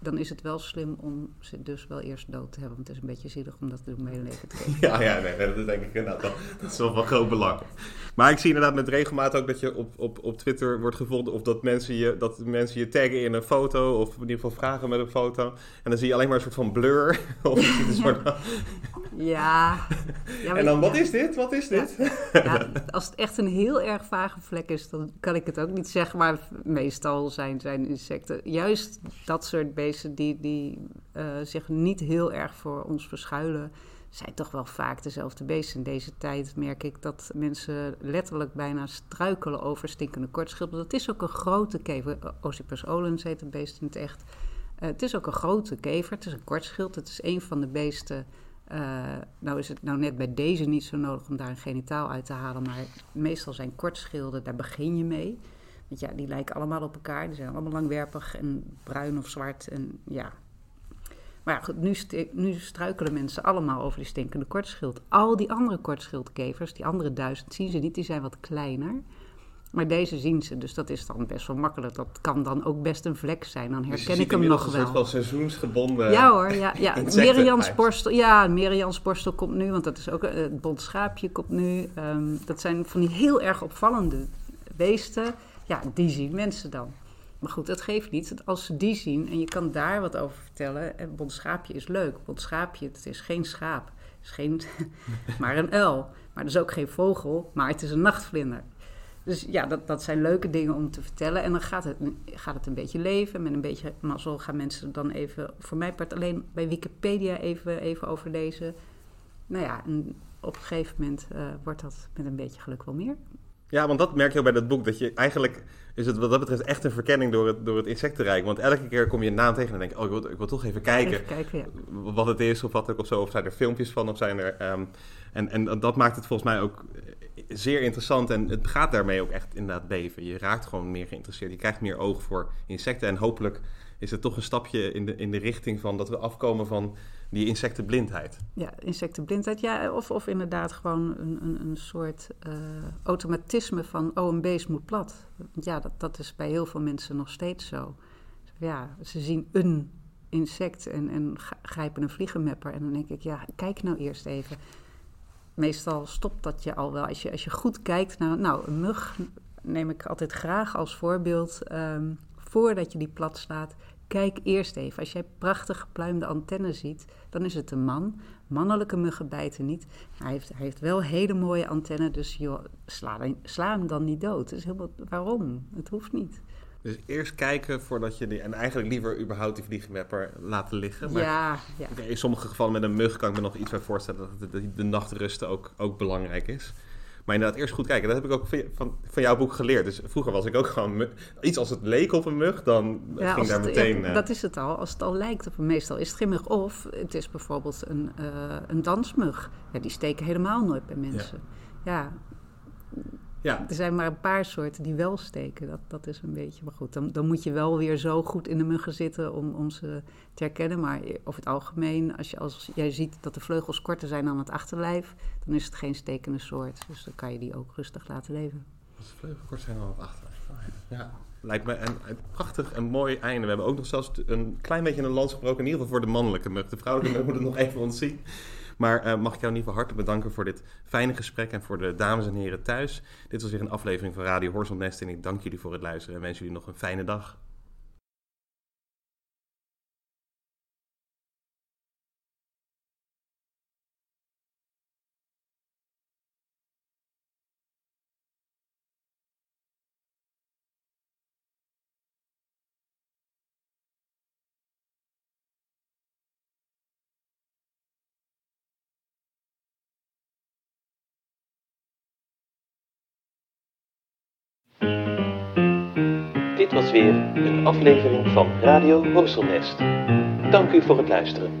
dan is het wel slim om ze dus wel eerst dood te hebben. Want het is een beetje zielig om dat te doen mee leven te geven. Ja, ja nee, dat denk ik inderdaad. Dat is wel van groot belang. Maar ik zie inderdaad met regelmaat ook dat je op, op, op Twitter wordt gevonden... of dat mensen, je, dat mensen je taggen in een foto... of in ieder geval vragen met een foto. En dan zie je alleen maar een soort van blur. of een soort... Ja. ja en dan, wat is dit? Wat is dit? Ja, als het echt een heel erg vage vlek is... dan kan ik het ook niet zeggen. Maar meestal zijn, zijn insecten... juist dat soort beesten die, die uh, zich niet heel erg voor ons verschuilen, zijn toch wel vaak dezelfde beesten. In deze tijd merk ik dat mensen letterlijk bijna struikelen over stinkende kortschilpen. Dat is ook een grote kever. Ocypus olens heet het beest in het echt. Uh, het is ook een grote kever. Het is een kortschild. Het is een van de beesten. Uh, nou is het nou net bij deze niet zo nodig om daar een genitaal uit te halen. Maar meestal zijn kortschilden, daar begin je mee. Want ja, die lijken allemaal op elkaar. Die zijn allemaal langwerpig en bruin of zwart. En ja. Maar ja, goed, nu, nu struikelen mensen allemaal over die stinkende kortschild. Al die andere kortschildkevers, die andere duizend, zien ze niet. Die zijn wat kleiner. Maar deze zien ze, dus dat is dan best wel makkelijk. Dat kan dan ook best een vlek zijn. Dan dus herken ik hem nog wel. een soort van seizoensgebonden. Ja hoor, ja. ja. Meriansborstel, ja, Meriansborstel komt nu, want dat is ook het bont schaapje komt nu. Um, dat zijn van die heel erg opvallende beesten. Ja, die zien mensen dan. Maar goed, dat geeft niet. Als ze die zien en je kan daar wat over vertellen. En bondschaapje is leuk. Bondschaapje, het is geen schaap. Het is geen, maar een uil. Maar het is ook geen vogel, maar het is een nachtvlinder. Dus ja, dat, dat zijn leuke dingen om te vertellen. En dan gaat het, gaat het een beetje leven. Met een beetje mazzel gaan mensen dan even, voor mij part alleen bij Wikipedia even, even over lezen. Nou ja, op een gegeven moment uh, wordt dat met een beetje geluk wel meer. Ja, want dat merk je ook bij dat boek. Dat je eigenlijk is het wat dat betreft echt een verkenning door het, door het insectenrijk. Want elke keer kom je een naam tegen en denk je, oh, ik wil, ik wil toch even kijken, Even kijken, ja. wat het is of wat ook of zo. Of zijn er filmpjes van of zijn er... ehm, en, en dat maakt het volgens mij ook eh, zeer interessant. En het gaat daarmee ook echt inderdaad leven. Je raakt gewoon meer geïnteresseerd. Je krijgt meer oog voor insecten. En hopelijk is het toch een stapje in de, in de richting van dat we afkomen van die insectenblindheid. Ja, insectenblindheid. Ja, of, of inderdaad gewoon een, een, een soort eh, automatisme van... oh, een beest moet plat. Ja, dat, dat is bij heel veel mensen nog steeds zo. Ja, ze zien een insect en, en grijpen een vliegenmepper. En dan denk ik, ja, kijk nou eerst even. Meestal stopt dat je al wel. Als je, als je goed kijkt naar... Nou, een mug neem ik altijd graag als voorbeeld. ehm, voordat je die plat slaat, kijk eerst even. Als jij prachtig gepluimde antennen ziet, dan is het een man. Mannelijke muggen bijten niet. Hij heeft, hij heeft wel hele mooie antennen, dus joh, sla, sla hem dan niet dood. Is helemaal, waarom? Het hoeft niet. Dus eerst kijken voordat je die... En eigenlijk liever überhaupt die vliegenmepper laten liggen. Maar Ja, In sommige gevallen met een mug kan ik me nog iets bij voorstellen dat de, de nachtrusten ook, ook belangrijk is. Maar inderdaad, eerst goed kijken. Dat heb ik ook van, van, van jouw boek geleerd. Dus vroeger was ik ook gewoon... Iets als het leek op een mug, dan Ja, ging daar het- meteen... ja, eh, dat is het al. Als het al lijkt op een meestal is het geen mug. Of het is bijvoorbeeld een, eh, een dansmug. Ja, die steken helemaal nooit bij mensen. Ja. Ja, er zijn maar een paar soorten die wel steken. Dat, dat is een beetje... Maar goed, dan, dan moet je wel weer zo goed in de muggen zitten om, om ze te herkennen. Maar over het algemeen, als, je, als jij ziet dat de vleugels korter zijn dan het achterlijf... dan is het geen stekende soort. Dus dan kan je die ook rustig laten leven. als de vleugelkort zijn dan wat achter. Oh, ja. ja. Lijkt me een, een prachtig en mooi einde. We hebben ook nog zelfs een klein beetje een lans gebroken. In ieder geval voor de mannelijke mug. De vrouwelijke mug moet het nog even ontzien. Maar eh, mag ik jou in ieder geval hartelijk bedanken voor dit fijne gesprek. En voor de dames en heren thuis. Dit was weer een aflevering van Radio Horizonnest. En ik dank jullie voor het luisteren. En wens jullie nog een fijne dag. Dit was weer een aflevering van Radio Horselnest. Dank u voor het luisteren.